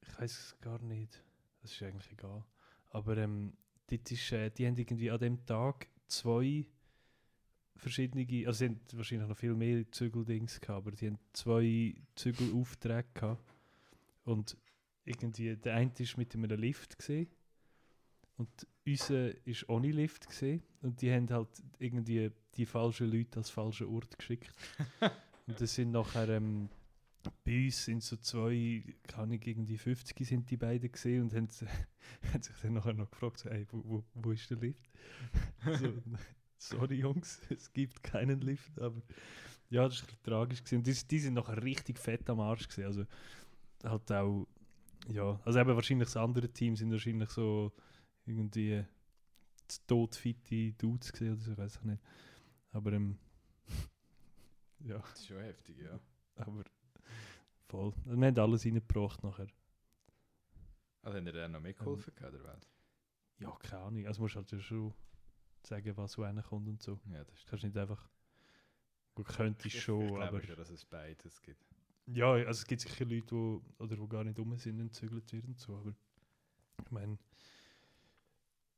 Ich weiß es gar nicht. Das ist eigentlich egal. Aber ähm, dort ist, äh, die haben irgendwie an dem Tag zwei verschiedene, also sie haben wahrscheinlich noch viel mehr Zügeldings gehabt, aber die haben zwei Zügelaufträge gehabt. Und irgendwie, der eine ist mit einem Lift gesehen und unser ist ohne Lift gesehen und die haben halt irgendwie die falschen Leute als falschen Ort geschickt. und das sind nachher ähm, bei uns sind so zwei, kann ich irgendwie 50 sind die beiden gesehen und haben, haben sich dann nachher noch gefragt, so, hey, wo, wo, wo ist der Lift? so, sorry Jungs, es gibt keinen Lift, aber ja, das war ein bisschen tragisch. Gewesen. Und die, die sind nachher richtig fett am Arsch gewesen. Also halt auch, ja, also eben wahrscheinlich das andere Team sind wahrscheinlich so irgendwie todfitte Dudes gesehen oder so, weiß ich nicht. Aber ähm, ja. Das ist schon heftig, ja. Aber voll. Also wir haben alles reingebracht nachher. Also haben ihr dann noch mitgeholfen gehabt, oder was? Ja, keine Ahnung. Also musst halt ja schon sagen, was wo kommt und so. Ja, das Du kannst nicht einfach Gut, könnte ich schon, ich aber... glaube schon, dass es beides gibt. Ja, also es gibt sicher Leute, wo, oder wo gar nicht rum sind, entzügelt werden und so, aber ich meine,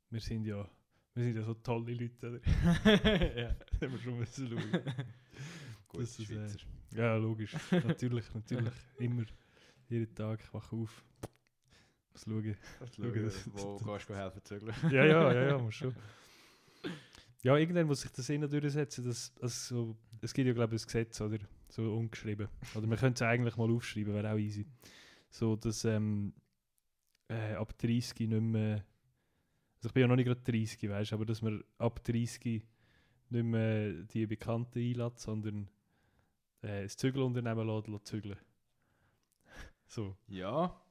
wir sind ja, wir sind ja so tolle Leute, oder? ja, das haben wir schon müssen schauen. Gut, Das ist, äh. Ja, logisch, natürlich, natürlich, immer, jeden Tag, ich wache auf, muss schauen. Schauen, das- wo gehst du helfen zügeln? Ja, ja, ja, ja, muss schon. Ja, irgendwann muss sich das innen durchsetzen, dass, also so, es gibt ja glaube ich ein Gesetz, oder? So ungeschrieben. Oder man könnte es eigentlich mal aufschreiben, wäre auch easy. So, dass ähm, äh, ab 30 nicht mehr, also ich bin ja noch nicht gerade 30, weißt aber dass man ab 30 nicht mehr die Bekannten einlädt, sondern äh, das Zügelunternehmen lässt, lässt zügeln. So. Ja,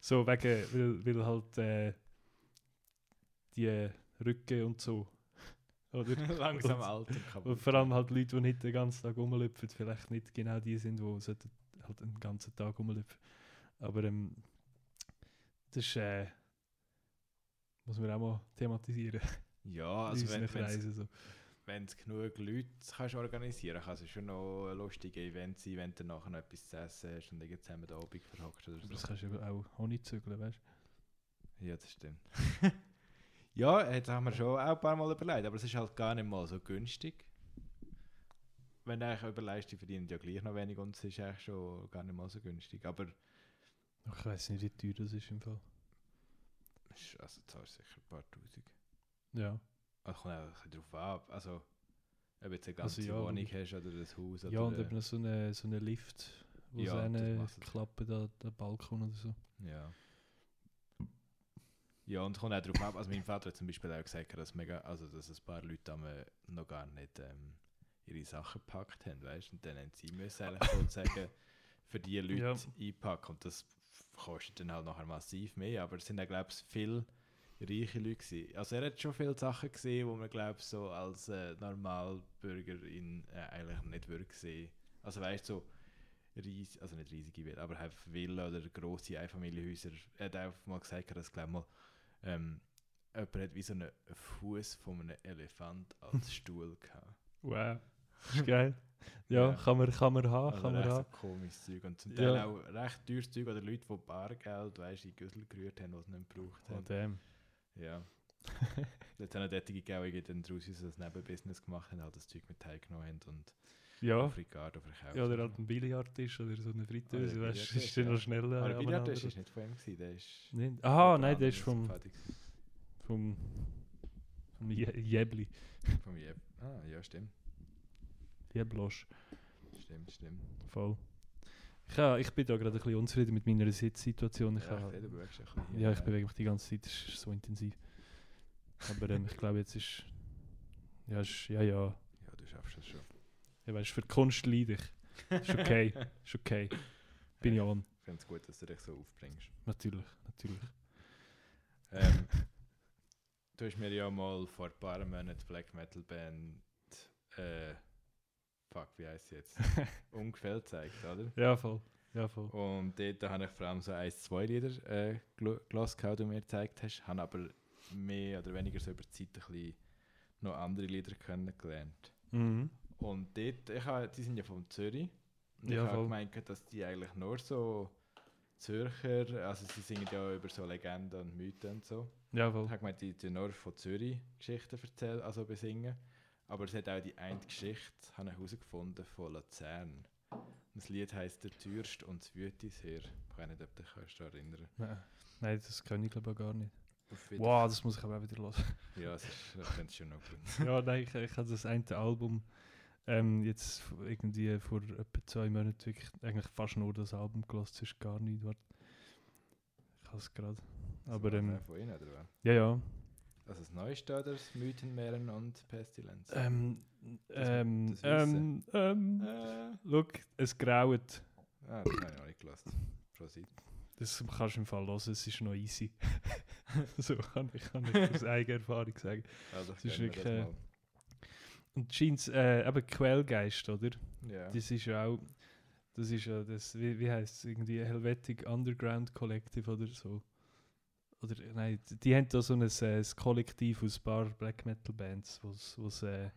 So wegen, weil, weil halt äh, die Rücken und so. Oder? langsam alt und kaputt. Und vor allem halt Leute, die nicht den ganzen Tag rumlüpfen, vielleicht nicht genau die sind, die sollten halt den ganzen Tag rumlüpfen. Aber ähm, das ist, äh, muss man auch mal thematisieren. Ja, also wenn Kreisen so. wenn du genug Leute kannst organisieren kannst, kann es schon noch ein lustiges Event sein, wenn du nachher noch etwas zu essen hast und irgendwie zusammen den Abend verhockst oder Aber das so. kannst du auch auch nicht zügeln, weißt Ja, das stimmt. Ja, das haben wir schon auch ein paar Mal überlegt, aber es ist halt gar nicht mal so günstig. Wenn du eigentlich überlegst, die verdienen ja gleich noch wenig und es ist eigentlich schon gar nicht mal so günstig. Aber? Ich weiß nicht, wie teuer das ist im Fall. also zahlst sicher ein paar Tausend. Ja. Also kommt auch ein bisschen drauf an. Also, ob du jetzt eine Also ganze ja, Wohnung hast oder ein Haus oder... Ja, und eben so einen so eine Lift, wo Ja, das eine klappen, da, der Balkon oder so. Ja. Ja, und es kommt auch darauf ab. Also mein Vater hat zum Beispiel auch gesagt, dass, mega, also dass ein paar Leute am, äh, noch gar nicht ähm, ihre Sachen gepackt haben, weißt Und dann haben sie müssen eigentlich sozusagen für die Leute Ja. einpacken. Und das kostet dann halt nachher massiv mehr. Aber es sind auch, glaube ich, viele reiche Leute gewesen. Also er hat schon viele Sachen gesehen, wo man, glaube so als äh, Normalbürgerin äh, eigentlich nicht würde sehen. Also weißt du, so ries also nicht riesige Villen, aber halt Villen oder grosse Einfamilienhäuser. Er hat auch mal gesagt, dass glaube mal ähm, jemand hat wie so einen Fuß von einem Elefant als Stuhl gehabt. Wow. Das ist geil. Ja, Ja. kann man, kann man haben, Also kann man recht so haben. komisches Zeug. Und zum Ja. Teil auch recht teures Zeug oder Leute, die Bargeld weißt, in Güssel gerührt haben, was sie nicht gebraucht Oh, haben. damn. Ja. Jetzt haben auch gegeben, die dann daraus ein Nebenbusiness gemacht haben, halt das Zeug mit heimgenommen haben und Ja. auf Ricardo verkauft Ja, oder halt ein Billardtisch oder so eine Fritteuse, ein weißt du, ist ja. noch schnell äh, Aber der. Billardtisch ist nicht von ihm, gewesen, der ist... Nicht? Aha, nein, der ist vom, vom, vom Je- Jebli. Vom Jeb. Ah, ja, stimmt. Jeblosch. Stimmt, stimmt. Voll. Ich, ha- ich bin da gerade ein bisschen unzufrieden mit meiner Sitzsituation. Ich ja, ha- du bewegst dich ein bisschen. ja, ich bewege mich die ganze Zeit, das ist so intensiv. Aber ähm, ich glaube, jetzt ist. Ja, ist, ja, ja. Ja, du schaffst das schon. Ja, weißt, für die Kunst leide ich. Ist okay. ist okay. Bin ich on. Ich finde es gut, dass du dich so aufbringst. Natürlich, natürlich. Ähm, du hast mir ja mal vor ein paar Monaten die Black Metal Band. Äh, fuck, wie heißt sie jetzt? Ungefähr gezeigt, oder? Ja, voll. Ja, voll. Und dort habe ich vor allem so ein, zwei Lieder äh, gel- gelassen, die du mir gezeigt hast. Habe aber mehr oder weniger so über die Zeit ein bisschen noch andere Lieder kennengelernt. Mhm. Und dort, ich die sind ja von Zürich. Und Ja, ich habe gemeint, dass die eigentlich nur so Zürcher, also sie singen ja über so Legenden und Mythen und so. Ja, Ich voll. habe gemeint, die tun nur von Zürich Geschichten erzählen, also besingen. Aber es hat auch die eine Geschichte, habe ich herausgefunden, von Luzern. Das Lied heisst «Der Türst und das Wütisheer». Ich weiß nicht, ob du dich daran erinnern Nein, Nein, das kann ich glaube ich gar nicht. Wow, das muss ich aber auch wieder hören. Ja, es ist, ich es schon noch gut. ja, nein, ich, ich habe das eine Album ähm, jetzt irgendwie vor etwa zwei Monaten wirklich eigentlich fast nur das Album gelassen, sonst gar nicht. Warte. Ich habe es gerade. Aber Das ähm, von ihnen, oder was? ja, ja. Also das Neueste oder das Mythenmeeren und Pestilenz? Ähm, Das- ähm, das ähm, ähm, Äh, look, es graut. ah, das habe ich noch nicht gelassen. Prosit. Das kannst du im Fall hören, es ist noch easy. so kann ich, kann ich aus eigener Erfahrung sagen. Also Das ist wirklich, äh, mal. Und Jeans, äh, eben Quellgeist, oder? Ja. Das ist ja auch, das ist ja das, wie, wie heißt es, irgendwie Helvetic Underground Collective oder so. Oder nein, die- die haben da so ein, äh, Kollektiv aus ein paar Black Metal Bands, was was äh,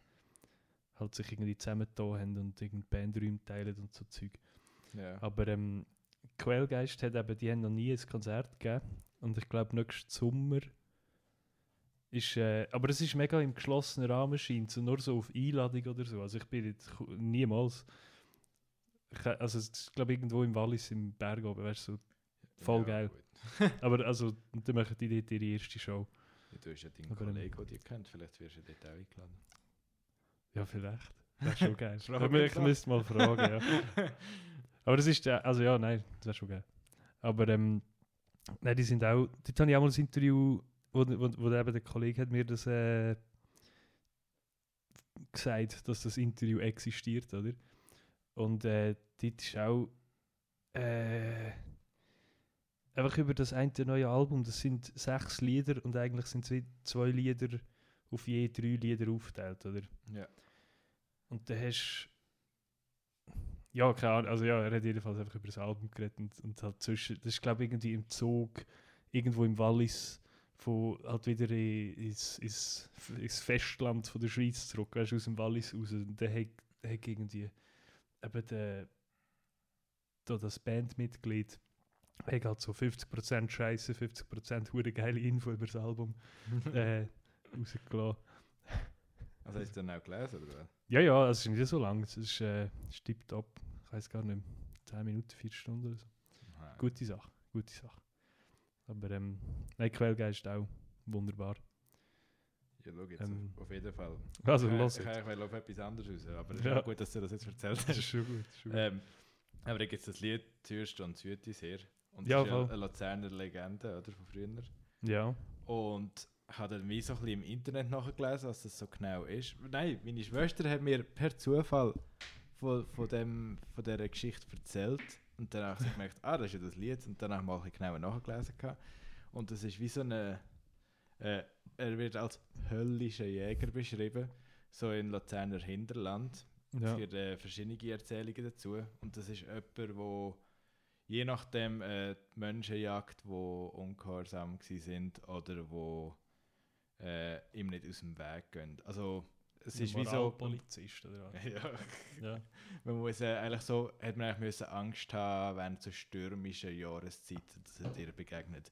halt sich irgendwie zusammengetan haben und irgendwie Bandräume teilen und so Zeug. Ja. Aber ähm, Quellgeist hat eben, die haben noch nie ein Konzert gegeben. Und ich glaube, nächsten Sommer ist, äh, aber es ist mega im geschlossenen Rahmen scheint, nur so auf Einladung oder so. Also ich bin jetzt niemals, ich, also ist glaube irgendwo im Wallis im Berg oben, weißt du, so. voll ja, geil. aber also, dann machen die dort ihre erste Show. Ja, Du hast ja deinen Aber, ähm, Kollegen, den du kennt, vielleicht wirst du dort auch eingeladen. Ja, vielleicht. Das ist schon geil. Ich müsste mal fragen, ja. Aber das ist, ja- also ja, nein, das wäre schon geil. Aber ähm, nein, die sind auch, dort habe ich auch mal ein Interview, wo, wo, wo eben der Kollege hat mir das äh, gesagt, dass das Interview existiert, oder? Und äh, dort ist auch äh, einfach über das eine neue Album, das sind sechs Lieder und eigentlich sind zwei, zwei Lieder auf je drei Lieder aufgeteilt, oder? Ja. Und dann hast ja, keine Ahnung, also ja, er hat jedenfalls einfach über das Album geredet und, und halt zwischen, das ist glaube ich irgendwie im Zug, irgendwo im Wallis, von halt wieder ins, ins, ins Festland von der Schweiz zurück, weißt aus dem Wallis raus. Und dann hat, hat irgendwie eben der, da das Bandmitglied hat halt so 50% Scheiße, 50% hure geile Info über das Album äh, rausgelassen. Also hast du dann auch gelesen, oder was? Ja, ja, es ist nicht so lang. Es ist, äh, ist tipptopp. Ich weiß gar nicht mehr. 10 Minuten, 4 Stunden oder so. Aha. Gute Sache, gute Sache. Aber ähm, nein, Quellgeist auch wunderbar. Ja, schau jetzt, Ähm, auf jeden Fall. Also, ich, los Ich kann eigentlich auf etwas anderes raus, aber es ist Ja. auch gut, dass du das jetzt erzählt Das ist hast. schon gut. Schon gut. Ähm, aber da gibt es das Lied «Zürst und Südi» sehr. Und Ja, das ist ja voll. eine Luzerner Legende, oder, von früher. ja, Und ich habe dann wie so ein bisschen im Internet nachgelesen, was das so genau ist. Nein, meine Schwester hat mir per Zufall von, von, dem, von dieser Geschichte erzählt. Und dann habe ich gemerkt, ah, das ist ja das Lied. Und ich mal ein genauer nachgelesen. gehabt. Und das ist wie so eine... Äh, er wird als höllischer Jäger beschrieben, so in Luzerner Hinterland. ja. Es gibt äh, verschiedene Erzählungen dazu. Und das ist jemand, der je nachdem äh, die Menschen jagt, die ungehorsam sind oder wo äh, ihm nicht aus dem Weg gehen. Also es ist wie so... Polizist oder was? ja, ja. man muss äh, eigentlich so, hat man eigentlich müssen Angst haben während so stürmischen Jahreszeiten, dass er dir begegnet.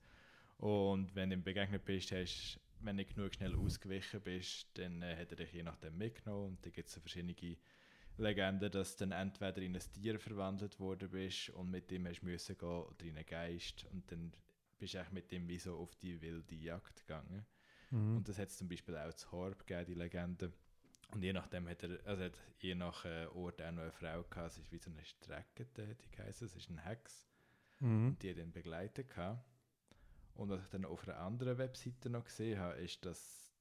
Und wenn du ihm begegnet bist, hast, wenn du nicht genug schnell ausgewichen bist, dann äh, hat er dich je nachdem mitgenommen. Und da gibt es so verschiedene Legenden, dass du dann entweder in ein Tier verwandelt worden bist und mit dem hast du müssen gehen oder in einen Geist. Und dann bist du eigentlich mit dem wie so auf die wilde Jagd gegangen. Mhm. Und das hat es zum Beispiel auch zu Horb gegeben, die Legende. Und je nachdem hat er, also hat je nach äh, Ort auch noch eine Frau gehabt, es ist wie so eine Strecke, die heisst, es ist ein Hex, Mhm. die hat ihn begleitet gehabt. Und was ich dann auf einer anderen Webseite noch gesehen habe, ist, dass,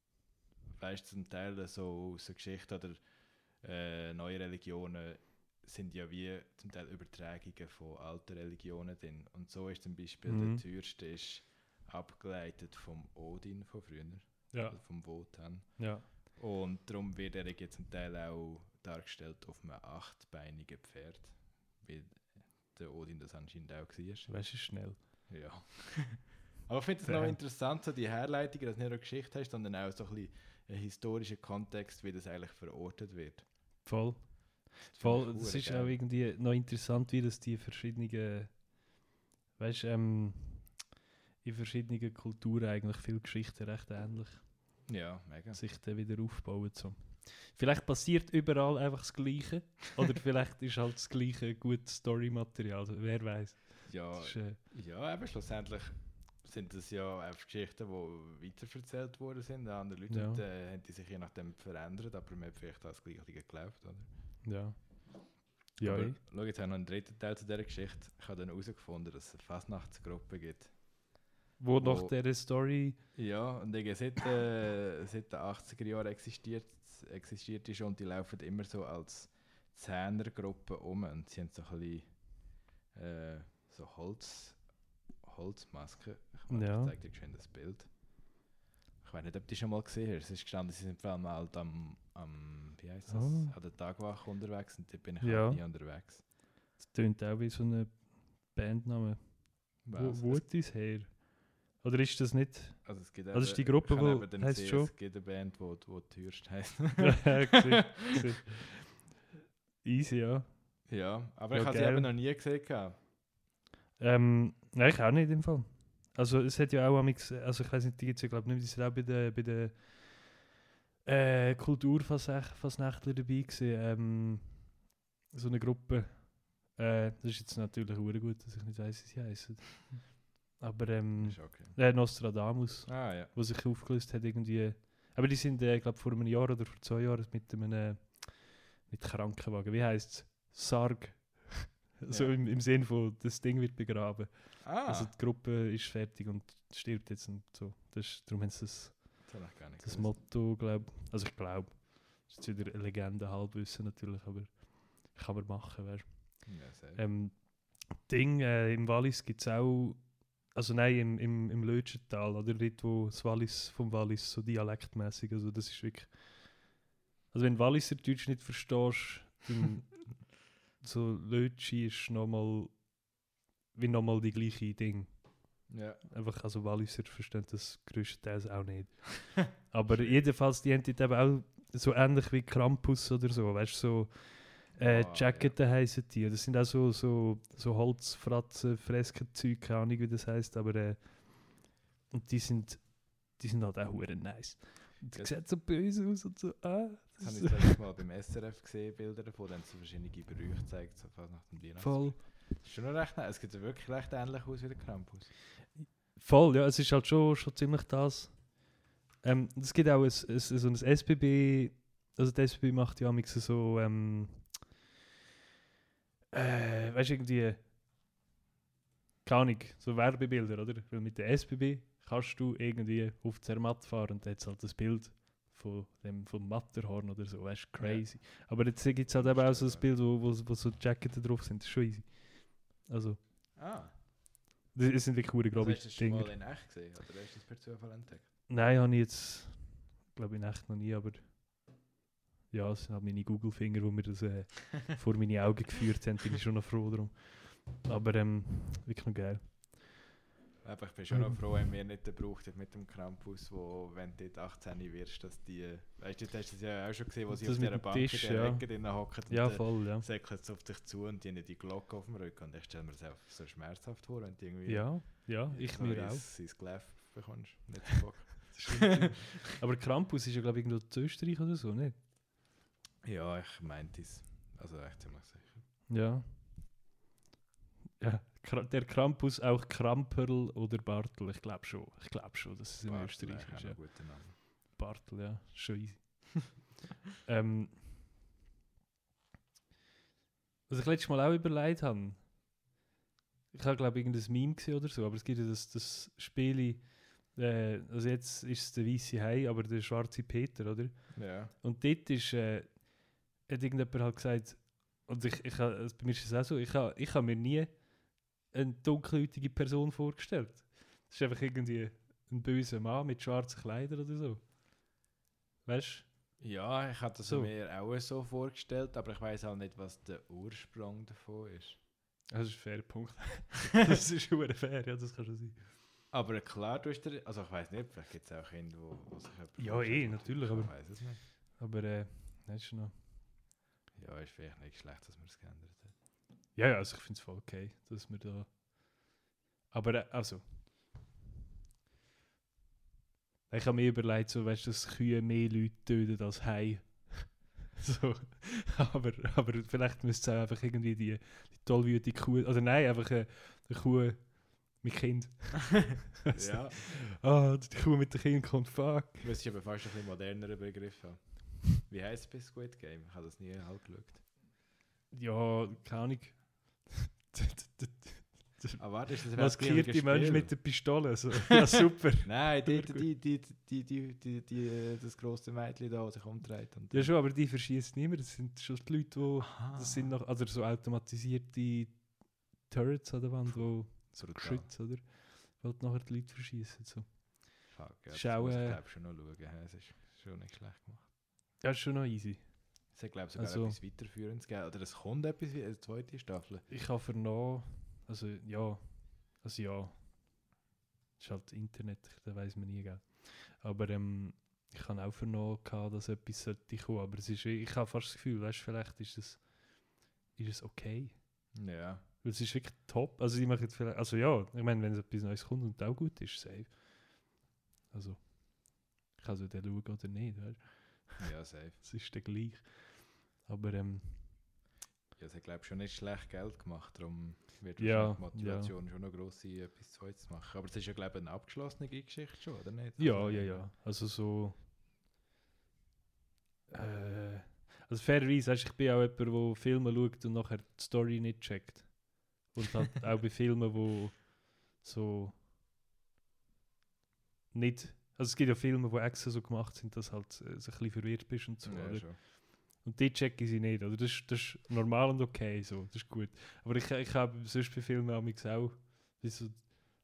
weißt du, zum Teil so aus der Geschichte oder äh, neue Religionen sind ja wie zum Teil Übertragungen von alten Religionen drin. Und so ist zum Beispiel Mhm. der Türste ist abgeleitet vom Odin von früher, Ja, also vom Wotan. ja. Und darum wird er jetzt zum Teil auch dargestellt auf einem achtbeinigen Pferd, wie der Odin das anscheinend auch war. Weißt du, schnell. Ja. Aber ich finde es noch interessant, so die Herleitung, dass du nicht nur eine Geschichte hast, sondern auch so ein bisschen einen historischen Kontext, wie das eigentlich verortet wird. Voll. Das Voll. Es ist geil. auch irgendwie noch interessant, wie das die verschiedenen, weißt ähm, in verschiedenen Kulturen eigentlich viele Geschichten recht ähnlich Ja, mega. sich dann wieder aufbauen. So. Vielleicht passiert überall einfach das Gleiche. Oder vielleicht ist halt das Gleiche gutes Storymaterial. Also, wer weiß. Ja, äh, ja, aber schlussendlich sind das ja einfach Geschichten, die weiterverzählt worden sind. An andere Leute Ja. äh, haben die sich je nachdem verändert, aber man hat vielleicht auch das Gleiche geglaubt, oder? ja. Ja, aber, eh. schau, jetzt haben wir noch einen dritten Teil zu dieser Geschichte. Ich habe dann herausgefunden, dass es eine Fastnachtsgruppe gibt. Wo nach dieser Story. Ja, und die seit, äh, seit den 80er Jahren existiert, existiert schon und die laufen immer so als Zehnergruppe um und sie haben so ein bisschen äh, so Holz, Holzmasken. Ich weiß, Ja. ich zeige dir geschwind das Bild. Ich weiß nicht, ob du die schon mal gesehen hast. Es ist gestanden, sie sind vor allem halt am, am wie heißt das, Ah. an der Tagwache unterwegs und da bin ich Ja. halt nie unterwegs. Das tönt auch wie so eine Bandname. Wo, Was? wo ist das her? Oder ist das nicht? Also es gibt Also ist eben- die Gruppe, ich wo- heisst sehen, schon? Es gibt eine Band, wo, wo. Ja, gesehen, gesehen. Easy, ja. ja, aber Ja, ich habe sie eben noch nie gesehen. Ähm, nein, ich auch nicht im Fall. Also es hat ja auch amix, also ich weiß nicht, die gibt es ja glaube ich nicht, die sind auch bei den bei der äh, Kulturfasnächtler dabei gewesen. Ähm, so eine Gruppe. Äh, das ist jetzt natürlich auch gut, dass ich nicht weiß, wie sie heißen. Aber ähm, okay. äh, Nostradamus, Ah ja. wo sich aufgelöst hat irgendwie. Aber die sind, äh, glaube vor einem Jahr oder vor zwei Jahren mit einem äh, mit Krankenwagen. Wie heißt es? Sarg. so Ja. im, im Sinn von, das Ding wird begraben. Ah, Also die Gruppe ist fertig und stirbt jetzt und so. Das ist, darum haben sie das, das das. Motto, glaube Also ich glaube. Das ist wieder eine Legende, Halbwissen natürlich, aber kann man machen, weißt Ja, ähm, Ding, äh, im Wallis gibt es auch, also nein, im, im, im Lötschental, oder dort, wo das Wallis vom Wallis so dialektmäßig, also das ist wirklich, also wenn Walliser Deutsch nicht verstehst, dann so Lötschi ist nochmal, wie nochmal die gleiche Ding. ja. Einfach, also Walliser verstehen das größtenteils auch nicht. Aber jedenfalls, die haben dort eben auch so ähnlich wie Krampus oder so, weißt du, so äh, Ah, Jacketen heissen die. Das sind auch so, so, so Holzfratzen, Freskenzeug, keine Ahnung wie das heisst, aber äh, und die sind, die sind halt auch hure nice. Und die Das- sehen so böse aus und so, ah, Das habe ich ist das letzte Mal beim SRF gesehen, Bilder davon, dann so verschiedene Gerüche gezeigt, so fast nach dem Weihnachts. voll. Das ist schon noch recht, es sieht ja wirklich recht ähnlich aus wie der Krampus. Voll, ja, es ist halt schon, schon ziemlich das. Ähm, es gibt auch ein, ein, so ein SBB, also das SBB macht ja manchmal so, ähm, äh, weißt du, irgendwie, keine Ahnung, so Werbebilder, oder? Weil mit der SBB kannst du irgendwie auf Zermatt fahren und hat halt das Bild von dem, vom Matterhorn oder so, weißt du, crazy. Aber jetzt gibt es halt eben auch so ein Bild, wo, wo, wo so Jacketen drauf sind, das ist schon easy. Also, Ah, das das sind wirklich coole, also glaube hast du ich, das schon mal in echt gesehen? Oder hast du das per Zufall entdeckt? Nein, habe ich jetzt, glaube ich, echt noch nie, aber ja, es sind halt meine Google-Finger, die mir das äh, vor meine Augen geführt haben, bin ich schon noch froh drum. Aber ähm, wirklich noch geil. Aber ich bin schon noch froh, wenn wir nicht Brauch dort mit dem Krampus, wo, wenn du dort 18 wirst, dass die, weißt du, du hast das ja auch schon gesehen, wo sie Das auf mit dieser Bank Tisch, in der ja. Ecke drinnen hocken und Ja, voll, ja. säckeln auf dich zu und die haben die Glocke auf dem Rücken und ich stelle mir das einfach so schmerzhaft vor, wenn du irgendwie Ja, ja, ich so mir auch. ins Gläf bekommst. Nicht so Bock. Aber Krampus ist ja, glaube ich, irgendwo in Österreich oder so, nicht? Ja, ich meinte es. Also echt ziemlich sicher. Ja. Ja, der Krampus auch Kramperl oder Bartel, ich glaube schon. Ich glaube schon, dass es in Bartel Österreich ist. Ja. ein guter Name. Bartel, ja, schon easy. ähm, was ich letztes Mal auch überlegt habe, ich habe glaube ich irgendein Meme gesehen oder so, aber es gibt ja das, das Spiel, äh, also jetzt ist es der weiße Hai, aber der schwarze Peter, oder? Ja. Und dort ist, äh, hat irgendjemand halt gesagt, und ich, ich, also bei mir ist es auch so, ich habe ich ha mir nie eine dunkelhäutige Person vorgestellt. Das ist einfach irgendwie ein böser Mann mit schwarzen Kleidern oder so. Weißt Ja, ich hatte das So. mir auch so vorgestellt, aber ich weiß halt nicht, was der Ursprung davon ist. du? Das ist ein fairer Punkt. das ist schon fair, ja, das kann schon sein. Aber klar, du hast dir, also ich weiß nicht, vielleicht gibt es auch Kinder, wo, wo sich Ja, eh, natürlich, ich aber- weiß es nicht. Aber äh, das ist noch. Ja, ist vielleicht nicht schlecht, dass man es geändert hat. Ja, ja, also ich finde es voll okay, dass wir da. Aber äh, also. Ich habe mir überlegt, so, weißt dass Kühe mehr Leute töten als Hai. so. aber, aber vielleicht müsste es auch einfach irgendwie die, die tollwütige Kuh. Oder nein, einfach eine, eine Kuh mit Kind. Ja, Ah, die Kuh mit dem Kind kommt, fuck. müsste ich aber fast ein bisschen moderneren Begriff haben. Wie heißt es bei Squid Game? Ich habe das nie halt geschaut. Ja, keine Ahnung. Aber warte, ist das Maskierte gleiche Mensch Spiel? mit der Pistole. So. Ja, super. Nein, die, die, die, die, die, die, die, äh, das grosse Mädchen da, das sich umdreht. Und Ja, schon, aber die verschießen nicht mehr. Das sind schon die Leute, die. Aha. Das sind noch, also so automatisierte Turrets an der Wand, wo so brutal. Geschütze, oder? Weil die nachher die Leute verschießen. So. Fuck, ja, das Schau, muss ich äh, glaube schon noch schauen. Es ist schon nicht schlecht gemacht. Ja, ist schon noch easy. Es hat glaube ich sogar Also- etwas weiterführendes gegeben. Oder es kommt etwas, wie eine zweite Staffel. Ich habe vernommen, also ja, also ja. ist halt Internet, da weiß man nie, gell. Aber ähm, ich habe auch vernommen, dass etwas sollte kommen, aber es ist, ich habe fast das Gefühl, weißt, vielleicht ist es, ist es okay. Ja. Weil es ist wirklich top. Also, ich mache jetzt vielleicht, also ja, ich meine, wenn etwas Neues kommt und auch gut ist, safe. Also, ich kann es dann schauen oder nicht, weißt? Ja, safe. es ist dann gleich. Aber ähm, Ja, es hat, glaube ich, schon nicht schlecht Geld gemacht, darum wird Ja, die Motivation schon noch gross sein, etwas Zweites zu machen. Aber es ist ja, glaube ich, eine abgeschlossene Geschichte schon, oder nicht? ja, Also, ja, ja. Also so. Äh, also fairerweise, weißt, ich bin auch jemand, der Filme schaut und nachher die Story nicht checkt. Und halt auch bei Filmen, wo so nicht. Also es gibt ja Filme, die extra so gemacht sind, dass halt äh, so ein bisschen verwirrt bist und so. Ja, oder? schon. Und die checken sie nicht. Oder? Das, ist- das ist normal und okay, so. das ist gut. Aber ich, ich habe sonst bei Filmen auch. So,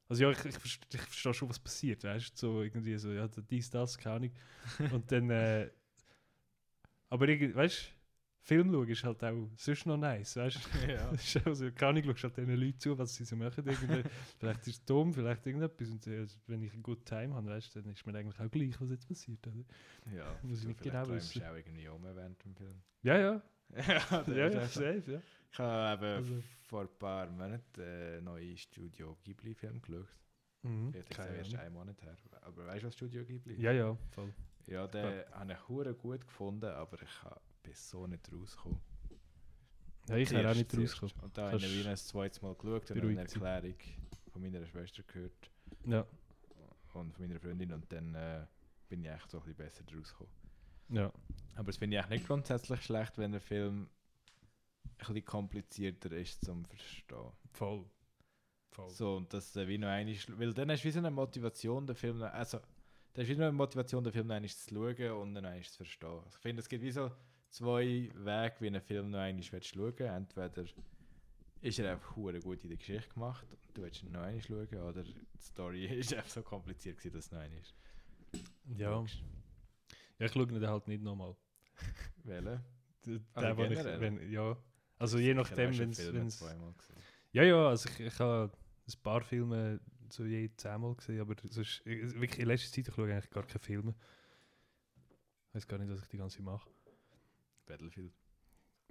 also ja, ich, ich, ich verstehe schon, was passiert, weißt du? So irgendwie so, ja, dies, das, keine Ahnung. Und dann, äh, aber irgendwie, weißt du, Film schauen ist halt auch sonst noch nice, weißt du? ja. Ist auch so, keine Ahnung, schaust halt den Leuten zu, was sie so machen. Vielleicht ist es dumm, vielleicht irgendetwas. Und äh, wenn ich einen guten Time habe, weißt du, dann ist mir eigentlich auch gleich, was jetzt passiert. Oder? ja. Muss ich nicht genau wissen. du auch irgendwie um während dem Film. Ja, ja, ja, ja, safe, ja. Ich habe eben Also- vor ein paar Monaten einen neuen Studio Ghibli-Film geschaut. Mhm. Jetzt ist erst einen Monat her. Aber weißt du, was Studio Ghibli ist? Ja, ja, voll. Ja, den habe ich hure gut gefunden, aber ich habe bis so nicht rausgekommen. Ja, ich wäre auch nicht rausgekommen. Und da habe ich wie ein zweites Mal geschaut und eine. Erklärung von meiner Schwester gehört Ja, und von meiner Freundin und dann äh, bin ich echt so ein bisschen besser draus gekommen. ja. Aber es finde ich eigentlich nicht grundsätzlich schlecht, wenn der Film ein bisschen komplizierter ist zum Verstehen. Voll. Voll. So, und das äh, wie noch einmal, weil dann hast du wie so eine Motivation, den Film, also, dann hast du wie noch eine Motivation, den Film noch zu schauen und dann zu verstehen. Ich finde, es gibt wie so zwei Wege, wie einen Film noch einmal willst schauen Entweder ist er einfach hure gut in der Geschichte gemacht und du willst ihn noch einmal schauen, oder die Story ist einfach so kompliziert gewesen, dass es noch einmal ist. Ja. ja, ich schaue ihn halt nicht nochmal. Welche? Der, ich, wenn, ja. Also je nachdem, wenn es... Ja, ja, also ich, ich habe ein paar Filme so je zehnmal gesehen, aber sonst, ich- wirklich in letzter Zeit ich schaue ich eigentlich gar keine Filme. Ich weiß gar nicht, was ich die ganze mache. Battlefield.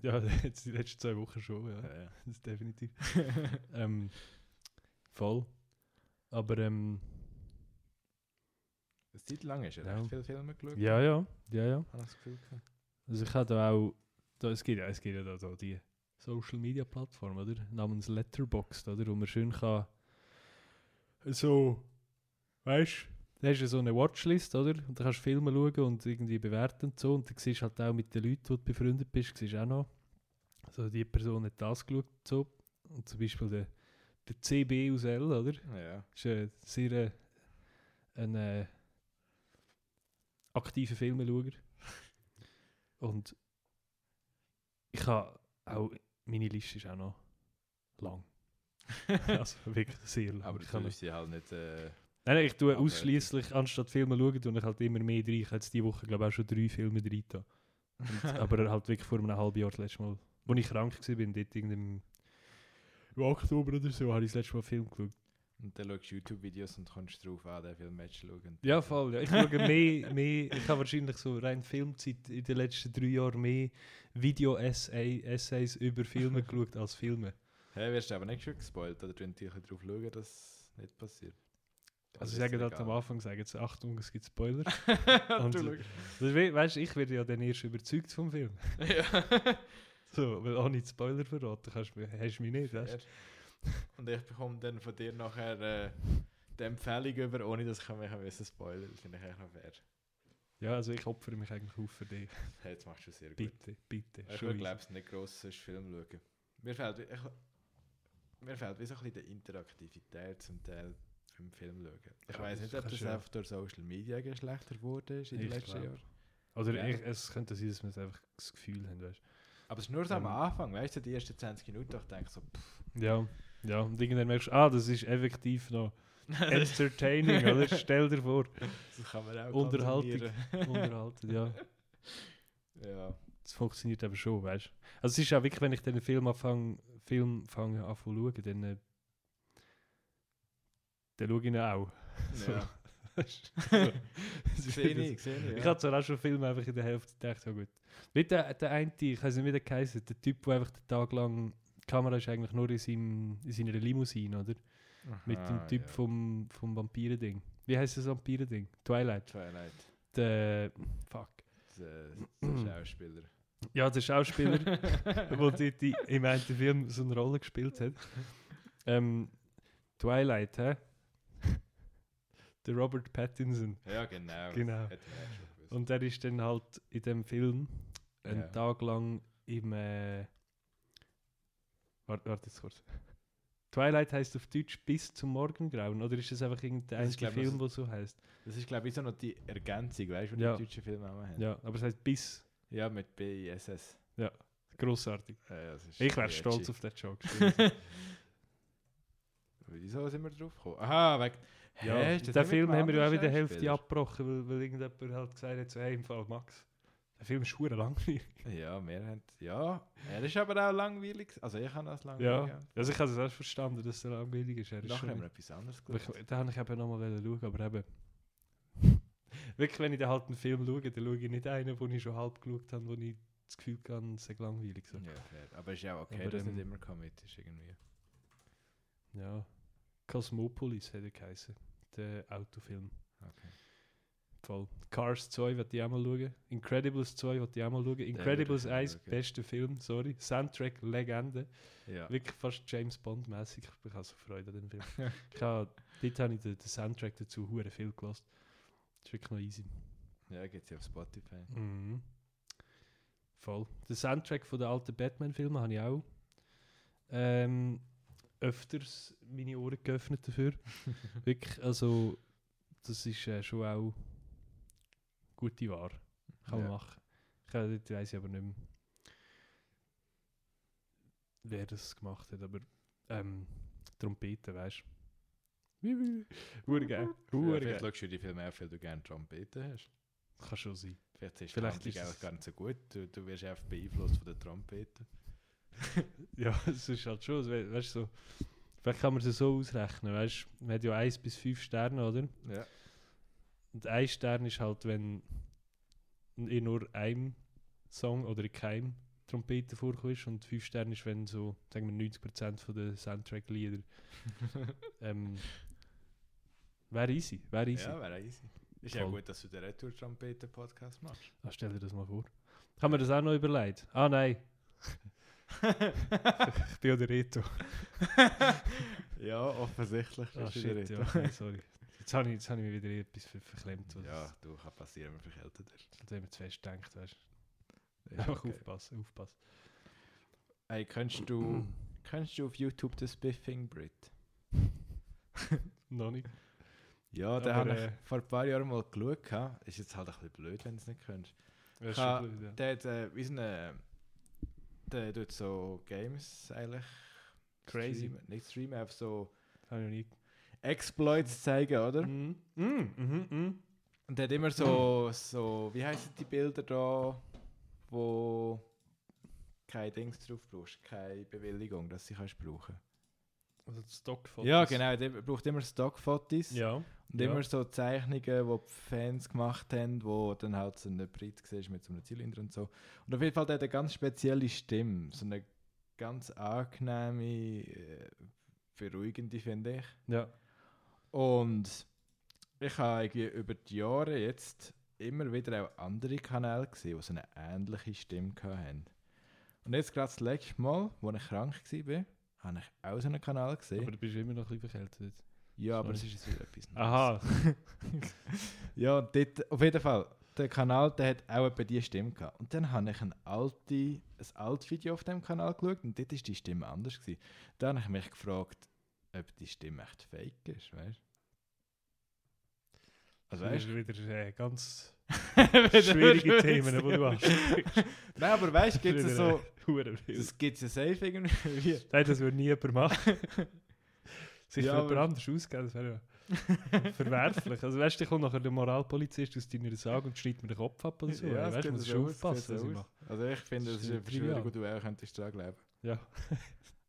Ja, jetzt die letzten zwei Wochen schon, ja. Ja, ja. Das ist definitiv. ähm, voll. Aber ähm, Eine Zeit lang ist Ja. recht viele Filme geschaut. ja, ja, ja, ja. Habe ich das Gefühl gehabt. Also ich habe da auch, da, es gibt ja, es gibt ja da, da die Social Media Plattform, oder? Namens Letterboxd, oder? Wo man schön kann so, weißt da hast du so eine Watchlist, oder? Und da kannst du Filme schauen und irgendwie bewerten und so. Und dann siehst du halt auch mit den Leuten, die du befreundet bist, siehst du auch noch, so die Person hat das geschaut und so. Und zum Beispiel der, der CB aus L, oder? Ja. ist ein sehr äh, ein äh, aktiver Filmeschauer. Und ich habe auch, meine Liste ist auch noch lang. also wirklich sehr lang. Aber du kann tust sie halt nicht. Äh, nein, nein, ich tue Abwerten. ausschließlich anstatt Filme schauen, tue ich halt immer mehr rein. Ich habe jetzt diese Woche, glaube ich, auch schon drei Filme. Und, aber halt wirklich vor einem halben Jahr das letzte Mal, wo ich krank war, bin, dort im Oktober oder so, habe ich das letzte Mal einen Film geschaut. und dann schaust du YouTube-Videos und kommst drauf an, den Film Match schauen. Ja, voll. Ja. Ich schaue mehr, mehr, ich habe wahrscheinlich so rein Filmzeit in den letzten drei Jahren mehr Video-Essays über Filme geschaut als Filme. Hey, wirst du aber nicht schon gespoilt oder du natürlich drauf schauen, dass es nicht passiert? Also ich sage ist das am? Anfang, sagen sie, Achtung, es gibt Spoiler. Und du Das we weißt, ich werde ja dann erst überzeugt vom Film. ja. So, weil auch nicht Spoiler verraten kannst, du- hast du mich nicht, weißt Fair. Und ich bekomme dann von dir nachher äh, die Empfehlung über, ohne dass ich mich ein bisschen spoilern Das finde ich eigentlich noch fair. Ja, also ich opfere mich eigentlich auf für dich. Hey, jetzt machst du sehr gut. Bitte, bitte. Ich glaube nicht gross sonst Film schauen. Mir fehlt, ich, mir fehlt wie so ein bisschen die Interaktivität zum Teil im Film schauen. Ich Ja, weiß das nicht, ob das ja. einfach durch Social Media schlechter geworden ist in den letzten. Jahren. Oder Ja. ich, es könnte sein, dass wir einfach das Gefühl haben, weißt Aber es ist nur so am Ähm. Anfang, weißt du, die ersten 20 Minuten, ich denke so, pff, Ja, ja. Und irgendwann merkst du, ah, das ist effektiv noch entertaining, oder? Stell dir vor. das kann man auch Unterhaltung. Unterhalten, ja. Ja, Das funktioniert aber schon, weißt du. Also es ist auch wirklich, wenn ich den Film anfange, Film fange an zu schauen, dann, äh, dann schaue ich ihn auch. Ja. so. Sehe ich, sehe ich. Ich habe zwar auch schon Filme einfach in der Hälfte gedacht, ja gut. Wie der, der eine, ich weiß nicht, wie der geheißen, der Typ, der einfach den Tag lang, die Kamera ist eigentlich nur in, seinem, in seiner Limousine, oder? Mit dem Aha, Typ ja. vom, vom Vampirending. Wie heißt das Vampirending? Twilight. Twilight. Der, fuck. Der, der Schauspieler. Ja, der Schauspieler, der dort die, im einen Film so eine Rolle gespielt hat. Ähm, Twilight, hä? Der Robert Pattinson. Ja, genau. Genau. Und der ist dann halt in dem Film einen Ja. Tag lang im. Äh, warte, warte jetzt kurz. Twilight heißt auf Deutsch bis zum Morgengrauen, oder ist das einfach irgendein Das ich, Film, der so heißt? Das ist, glaube ich, so noch die Ergänzung, weißt du, die Ja. deutschen Filme auch haben. Ja, aber es heißt bis. Ja, mit BISS. Grossartig. Ja, ja, das ist Ich wäre stolz auf den Joke. Wieso sind wir drauf gekommen? Aha, weg. Ja, das den Film haben wir ja auch in der anderen Hälfte abgebrochen, weil, weil irgendjemand halt gesagt hat, so, hey, im Fall Max. Der Film ist schwer langweilig. Ja, wir haben. Ja, er ist aber auch langweilig. Also, ich habe das Ja, langweilig. also ich habe es erst verstanden, dass er langweilig ist. Er ist Nachher haben wir etwas anderes ich, da habe ich eben nochmal schauen, aber eben. Wirklich, wenn ich dann halt einen Film schaue, dann schaue ich nicht einen, den ich schon halb geschaut habe, wo ich das Gefühl habe, es sei langweilig. So. Ja, fair. Aber es ist ja auch okay, Aber, dass ähm, nicht immer Comet ist irgendwie. Ja. Cosmopolis hat er geheißen, der Autofilm. Okay. Voll. Cars 2 wird ich auch mal schauen. Incredibles 2 wird ich auch mal schauen. Incredibles würde ich auch 1, schauen. bester Film, sorry. Soundtrack, Legende. Ja. Wirklich fast James Bond-mäßig. Ich habe so Freude an dem Film. ich habe, dort habe ich den, den Soundtrack dazu hure viel gelassen. Das ist wirklich noch easy. Ja, geht ja auf Spotify. Mhm. Voll. Den Soundtrack von den alten Batman-Filmen habe ich auch ähm, öfters meine Ohren geöffnet dafür. Wirklich, also das ist äh, schon auch gute Ware. Kann man Ja. machen. Ich ich aber nicht mehr, wer das gemacht hat, aber ähm, Trompete, weißt du. Hure geil. Ja, Hure vielleicht schaust du die Filme auch, weil du gerne Trompeten hast. Kann schon sein. Vielleicht ist Vielleicht ist es- gar nicht so gut. Du, du wirst einfach beeinflusst von der Trompete. Ja, es ist halt schon, we weißt du, so, vielleicht kann man es so ausrechnen, weißt du, man hat ja 1 bis 5 Sterne, oder? Ja. Und ein Stern ist halt, wenn in nur einem Song oder in keinem Trompete vorkommt und 5 Sterne ist, wenn so, sagen wir 90% von den Soundtrack-Lieder ähm, wäre easy, wäre easy. Ja, wäre easy. Ist ja Voll. gut, dass du den Retour-Trompeten-Podcast machst. Ah, stell dir das mal vor. Kann man das auch noch überlegt? Ah nein, ich bin ja der Reto. ja, offensichtlich Ah bist der shit, ja, Reto. okay, sorry. Jetzt habe ich, jetzt ich mir wieder etwas ver verklemmt. Ja, du, kann passieren, wenn man verkältet ist. Dem man zu fest denkt, weißt du. Ja, Einfach okay. aufpassen, aufpassen. Hey, kennst du, kennst du auf YouTube das Biffing Brit? Noch nicht. Ja, den habe äh, ich vor ein paar Jahren mal geschaut. Ist jetzt halt ein bisschen blöd, wenn du es nicht kennst. Das ist Ha, schon blöd, ja. Der hat, äh, wie so eine, der tut so Games eigentlich Crazy. streamen. Nicht streamen, einfach so Habe ich noch nie. Exploits zeigen, oder? Mhm. Mhm. Mhm. Mhm. Und der hat immer so, so wie heißen die Bilder da, wo kein Dings drauf brauchst, keine Bewilligung, dass sie kannst brauchen. Also Stockfotos. Ja, genau, der braucht immer Stockfotos Ja. und ja. immer so Zeichnungen, die Fans gemacht haben, wo dann halt so eine Brit siehst mit so einem Zylinder und so. Und auf jeden Fall der hat eine ganz spezielle Stimme, so eine ganz angenehme, äh, beruhigende, finde ich. Ja. Und ich habe irgendwie über die Jahre jetzt immer wieder auch andere Kanäle gesehen, die so eine ähnliche Stimme hatten. Und jetzt gerade das letzte Mal, als ich krank war, habe ich auch so einen Kanal gesehen. Aber du bist immer noch ein bisschen verkältet. ja, aber es ist jetzt wieder etwas Neues. Aha. Ja, und dort, auf jeden Fall, der Kanal der hat auch etwa diese Stimme gehabt. Und dann habe ich ein, alte, ein altes Video auf dem Kanal geschaut und dort war die Stimme anders. Gewesen. Da habe ich mich gefragt, ob die Stimme echt fake ist, weißt du? Also Das weißt ist wieder äh, ganz du? schwierige Themen, die du hast. Nein, aber weißt du, gibt es so, das gibt es ja safe irgendwie. Nein, das würde nie jemand machen. Sich Ja, für jemand anders ausgeben, das wäre ja verwerflich. Also weißt du, kommt nachher der Moralpolizist aus deiner Sage und schneidet mir den Kopf ab oder so. Ja, weißt du, muss schon aufpassen, was ich mache. Also ich finde, das Das ist ist eine Verschwörung, die du auch könntest dran glauben. Ja.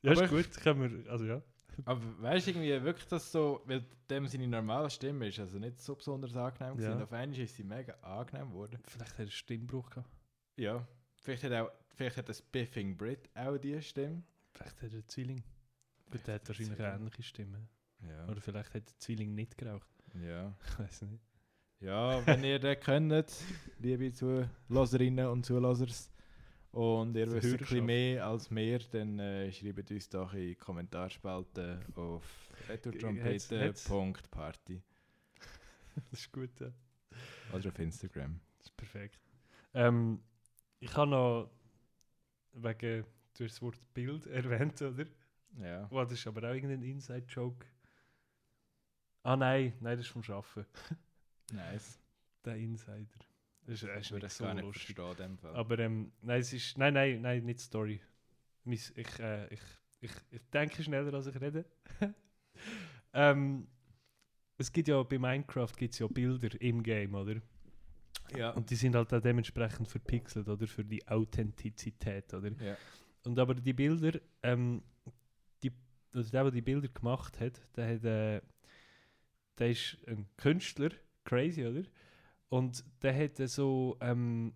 Ja, ist Aber ich- gut, können wir, also ja. Aber weißt du irgendwie wirklich, dass so, weil dem seine normale Stimme ist, also nicht so besonders angenehm Ja. gewesen. Auf einmal ist sie mega angenehm geworden. Vielleicht hat er einen Stimmbruch gehabt. Ja. Vielleicht hat auch, vielleicht hat das Biffing Brit auch die Stimme. Vielleicht hat er einen Zwilling. Gut, der hat wahrscheinlich eine ähnliche Stimme. Ja. Oder vielleicht hat der Zwilling nicht geraucht. Ja. Ich weiß nicht. Ja, wenn ihr das könnt, liebe Zuhörerinnen und Zuhörers, und ihr wisst ein bisschen mehr als wir, dann äh, schreibt uns doch in die Kommentarspalte auf retrotrompete.party Das ist gut, ja. oder auf Instagram. Das ist perfekt. Ähm, ich habe noch wegen, du hast das Wort Bild erwähnt, oder? Ja. Oh, das ist aber auch irgendein Inside-Joke. Ah nein, nein, das ist vom Schaffen. Nice. Der Insider. Das ist, das ist nicht so lustig. Aber ähm, nein, es ist. Nein, nein, nein, nicht Story. Ich, äh, ich, ich, ich denke schneller, als ich rede. ähm, es gibt ja bei Minecraft gibt's ja Bilder im Game, oder? ja. Und die sind halt auch dementsprechend verpixelt, oder? Für die Authentizität, oder? ja. Und aber die Bilder, ähm, die, also der, der die Bilder gemacht hat, der hat, äh, der ist ein Künstler, crazy, oder? Und der hat so, ähm,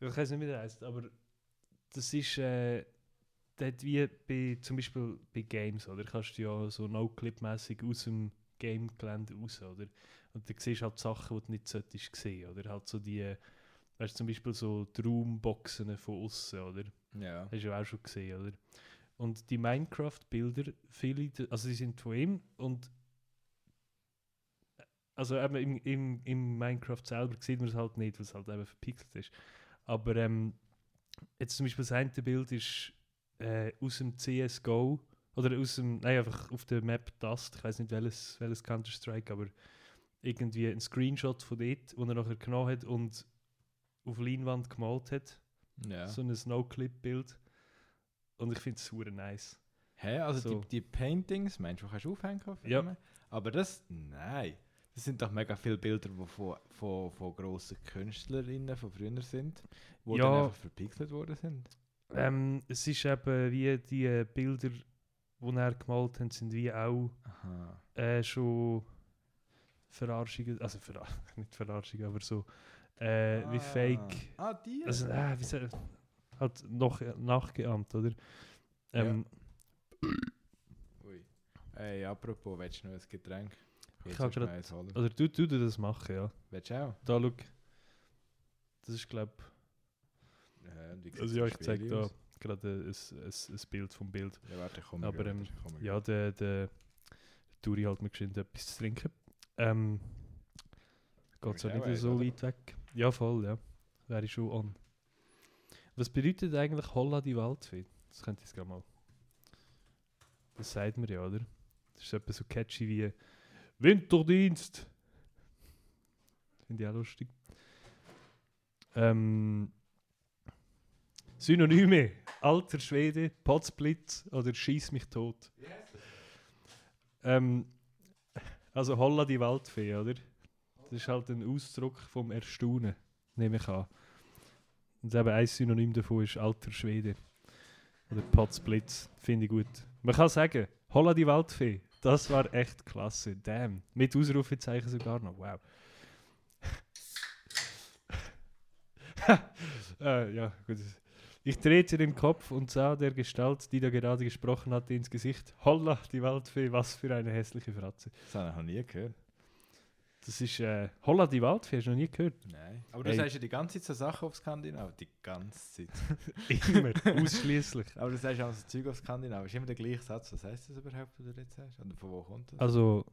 ich weiß nicht, wie der heißt, aber das ist, äh, der hat wie bei, zum Beispiel bei Games, oder? Kannst du ja so No-Clip-mäßig aus dem Game-Gelände raus, oder? Und da siehst du halt Sachen, die du nicht solltest sehen, oder? Halt so die, weißt du, zum Beispiel so die Raumboxen von außen, oder? ja. Hast du ja auch schon gesehen, oder? Und die Minecraft-Bilder, viele, also die sind von ihm und also eben im, im, im Minecraft selber sieht man es halt nicht, weil es halt eben verpixelt ist. Aber ähm, jetzt zum Beispiel das eine Bild ist äh, aus dem CSGO oder aus dem, nein, einfach auf der Map Dust, ich weiß nicht welches, welches Counter-Strike, aber irgendwie ein Screenshot von dort, wo er nachher genommen hat und auf Leinwand gemalt hat ja. so ein No-Clip-Bild. Und ich finde es super nice. Hä? Also So. die, die Paintings, meinst du, kannst du aufhängen auf Ja. Aber das, nein. Das sind doch mega viele Bilder, die von, von, von grossen Künstlerinnen von früher sind, die Ja. dann einfach verpixelt worden sind. Ähm, es ist eben wie die Bilder, die er gemalt hat, sind wie auch äh, schon Verarschungen, also verar nicht Verarschungen, aber so äh, wie Fake. Ah, die? Also, äh, wie soll, halt noch nachgeahmt, oder? Ähm, Ui. Ey, apropos, willst du noch ein Getränk? Ich Jetzt grad- eins holen. Oder du, du, du das machen, ja. Willst du auch? Da, schau. Das ist, glaube Ja, ich, also ja, im ich Spiel zeige da gerade ein, ein, ein Bild vom Bild. Ja, warte, ich komme Aber, ähm, ich komme Ja, der, der Turi halt mir geschwind etwas zu trinken. Ähm, geht auch nicht eins, so weit weg. Ja, voll, ja. Wäre ich schon on. Was bedeutet eigentlich Holla die Waldfee? Das könnte ich gerade mal. Das sagt man ja, oder? Das ist etwas so catchy wie Winterdienst. Finde ich auch lustig. Ähm, Synonyme: Alter Schwede, Potzblitz oder Schieß mich tot. Ähm, also Holla die Waldfee, oder? Das ist halt ein Ausdruck vom Erstaunen, nehme ich an. Und eben ein Synonym davon ist Alter Schwede. Oder Potzblitz, finde ich gut. Man kann sagen, Holla die Waldfee, das war echt klasse. Damn. Mit Ausrufezeichen sogar noch. Wow. äh, ja, gut. Ich drehte den Kopf und sah der Gestalt, die da gerade gesprochen hatte, ins Gesicht. Holla, die Waldfee, was für eine hässliche Fratze. Das habe ich noch nie gehört. Das ist äh, Holla, die Waldfee, hast du noch nie gehört? Nein. Aber du Hey. sagst ja die ganze Zeit so Sachen auf Skandinavisch. Die ganze Zeit. Immer, ausschließlich. Aber du sagst auch so Zeug auf Skandinavisch. Ist immer der gleiche Satz. Was heißt das überhaupt, was du jetzt sagst? Oder von wo kommt das? Also,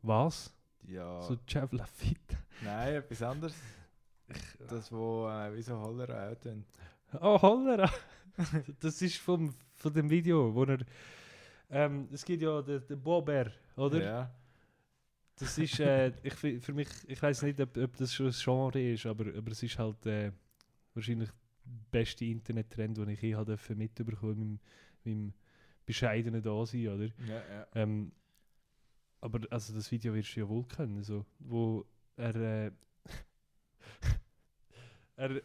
was? ja. So Cevla Fit. Nein, etwas anderes. Das, wo äh, wie so Holler auch tun. Oh, Hollera! das ist vom, von dem Video, wo er. Ähm, es gibt ja den, den Bober, oder? Ja. Das ist, äh, ich, für mich, ich weiß nicht, ob, ob das schon ein Genre ist, aber, aber es ist halt äh, wahrscheinlich der beste Internettrend, den ich je habe mitbekommen in meinem, meinem bescheidenen Dasein, oder? Ja, ja. Ähm, aber also das Video wirst du ja wohl kennen, so, wo er, äh, er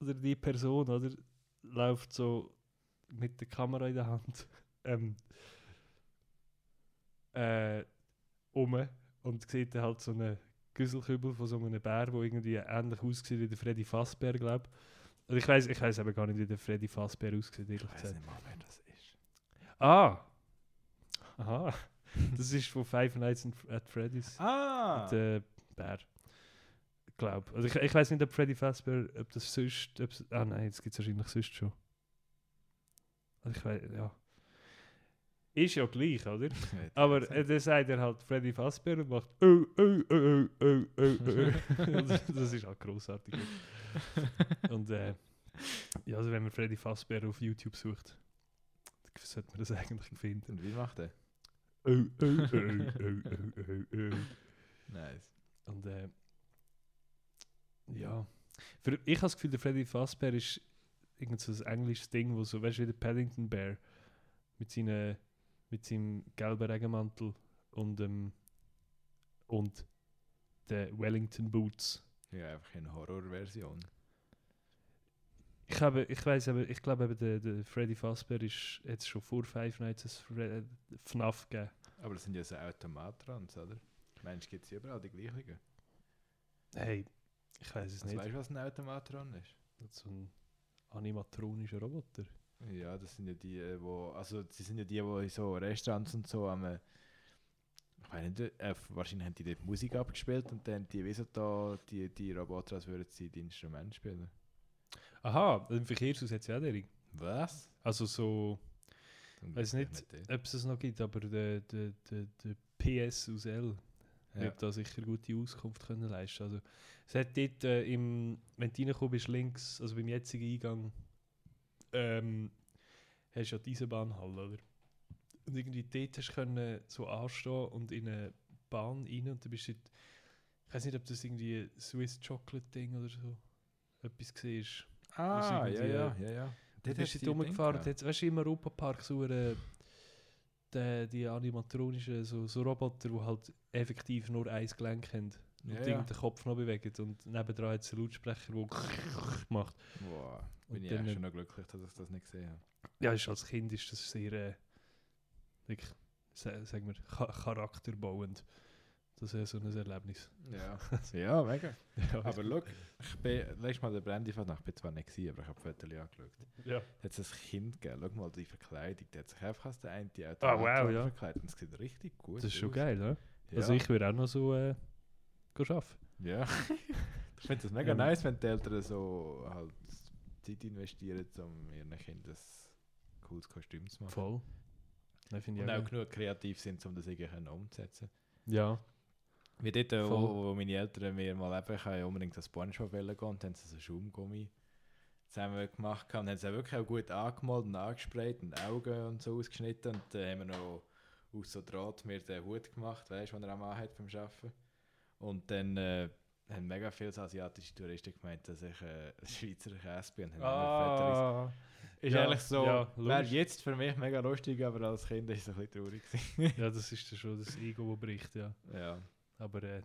oder die Person, oder, läuft so mit der Kamera in der Hand ähm, äh, um und sieht dann halt so einen Güsselkübel von so einem Bär, der irgendwie ähnlich aussieht wie der Freddy Fassbär, glaube ich. Ich weiß ich weiss aber gar nicht, wie der Freddy Fassbär aussieht, ehrlich Ich weiß nicht mal, wer das ist. Ah! Aha. Das ist von Five Nights at Freddy's. Ah! Der Bär. Glaub. Also ich, ich weiß nicht, ob Freddy Fazbear, ob das sonst. Ob's, ah nein, das gibt es wahrscheinlich sonst schon. Also ich weiß, ja. Ist ja gleich, oder? Aber äh, dann sagt er halt Freddy Fazbear und macht oh, oh, oh, oh, oh. Und das ist halt grossartig. und äh, ja, also wenn man Freddy Fazbear auf YouTube sucht, sollte man das eigentlich finden. Und wie macht er? Oh, oh, oh, oh, oh, oh. Nice. Und äh, ja. Für, ich habe das Gefühl, der Freddy Fazbear ist irgend so ein englisches Ding, wo so, weißt du, wie der Paddington Bear mit, seinen, mit seinem gelben Regenmantel und, ähm, und den Wellington Boots. Ja, einfach eine Horrorversion. Ich, habe, ich weiß aber, ich glaube eben, der, der Freddy Fazbear ist jetzt schon vor Five Nights Fre- äh, FNAF gegeben. Aber das sind ja so Automatrons, oder? Mensch, gibt es überall die gleichen? Hey, ich weiß es Also, nicht. weißt du, was ein Automatron ist? So ein animatronischer Roboter. Ja, das sind ja die, äh, wo, also sie sind ja die, die in so Restaurants und so am, äh, ich weiß nicht, äh, wahrscheinlich haben die dort Musik abgespielt und dann die wissen da, die, die Roboter, als würden sie die Instrumente spielen. Aha, im den. Was? Also so, Dann Weiß ich nicht. dort. ob es es noch gibt, aber der, der, der, der PS aus L Ja. wird da sicher gute Auskunft können leisten. Also es hat dort äh, im, wenn du reinkommst, bist links, also beim jetzigen Eingang, ähm, hast du ja diese Bahnhalle, oder? Und irgendwie dort hast du können so anstehen und in eine Bahn rein und du bist dort, ich weiß nicht, ob das irgendwie ein Swiss Chocolate Ding oder so etwas war. Ah, ist ja, ja, ja, ja. Du Dort bist dort du die rumgefahren, jetzt, weißt du, im Europapark so eine, die, die animatronischen so, so Roboter, die halt effektiv nur ein Gelenk haben und Ja, ja, den Kopf noch bewegen und nebendran hat es einen Lautsprecher, der macht. Boah, bin Und ich dann, schon noch glücklich, dass ich das nicht gesehen habe. Ja, ist, als Kind ist das sehr, äh, wirklich, sa- sagen wir, cha charakterbauend. Das ist so ein Erlebnis. Ja, ja mega. Ja, Aber schau, ich bin, letztes Mal der Brandy von ich bin zwar nicht gewesen, aber ich habe Fotos angeschaut. ja. Da hat es ein Kind gegeben, schau mal die Verkleidung, der hat sich einfach als der eine die Ah, wow, Automaton ja. verkleidet und es sieht richtig gut Das ist schon aus. geil, ne? Ja. Also ich würde auch noch so äh, arbeiten. Ja. ich finde das mega Ähm. nice, wenn die Eltern so halt Zeit investieren, um ihren Kindern ein cooles Kostüm zu machen. Voll. Ich Und auch auch genug kreativ sind, um das irgendwie umzusetzen. Ja. Wie dort, wo, wo meine Eltern mir mal eben, ich ja unbedingt das Spongebob gehen und haben sie so Schaumgummi zusammen gemacht und haben sie auch wirklich auch gut angemalt und angesprayt und Augen und so ausgeschnitten und dann haben wir noch aus so Draht mir den Hut gemacht, weißt du, den er am hat beim Arbeiten. Und dann äh, haben mega viele asiatische Touristen gemeint, dass ich äh, ein Schweizer Käse bin. und Ah, Ist ja, eigentlich so, ja, wäre jetzt für mich mega lustig, aber als Kind ist es ein bisschen traurig. ja, das ist schon das Ego, das bricht, ja. ja, Aber äh,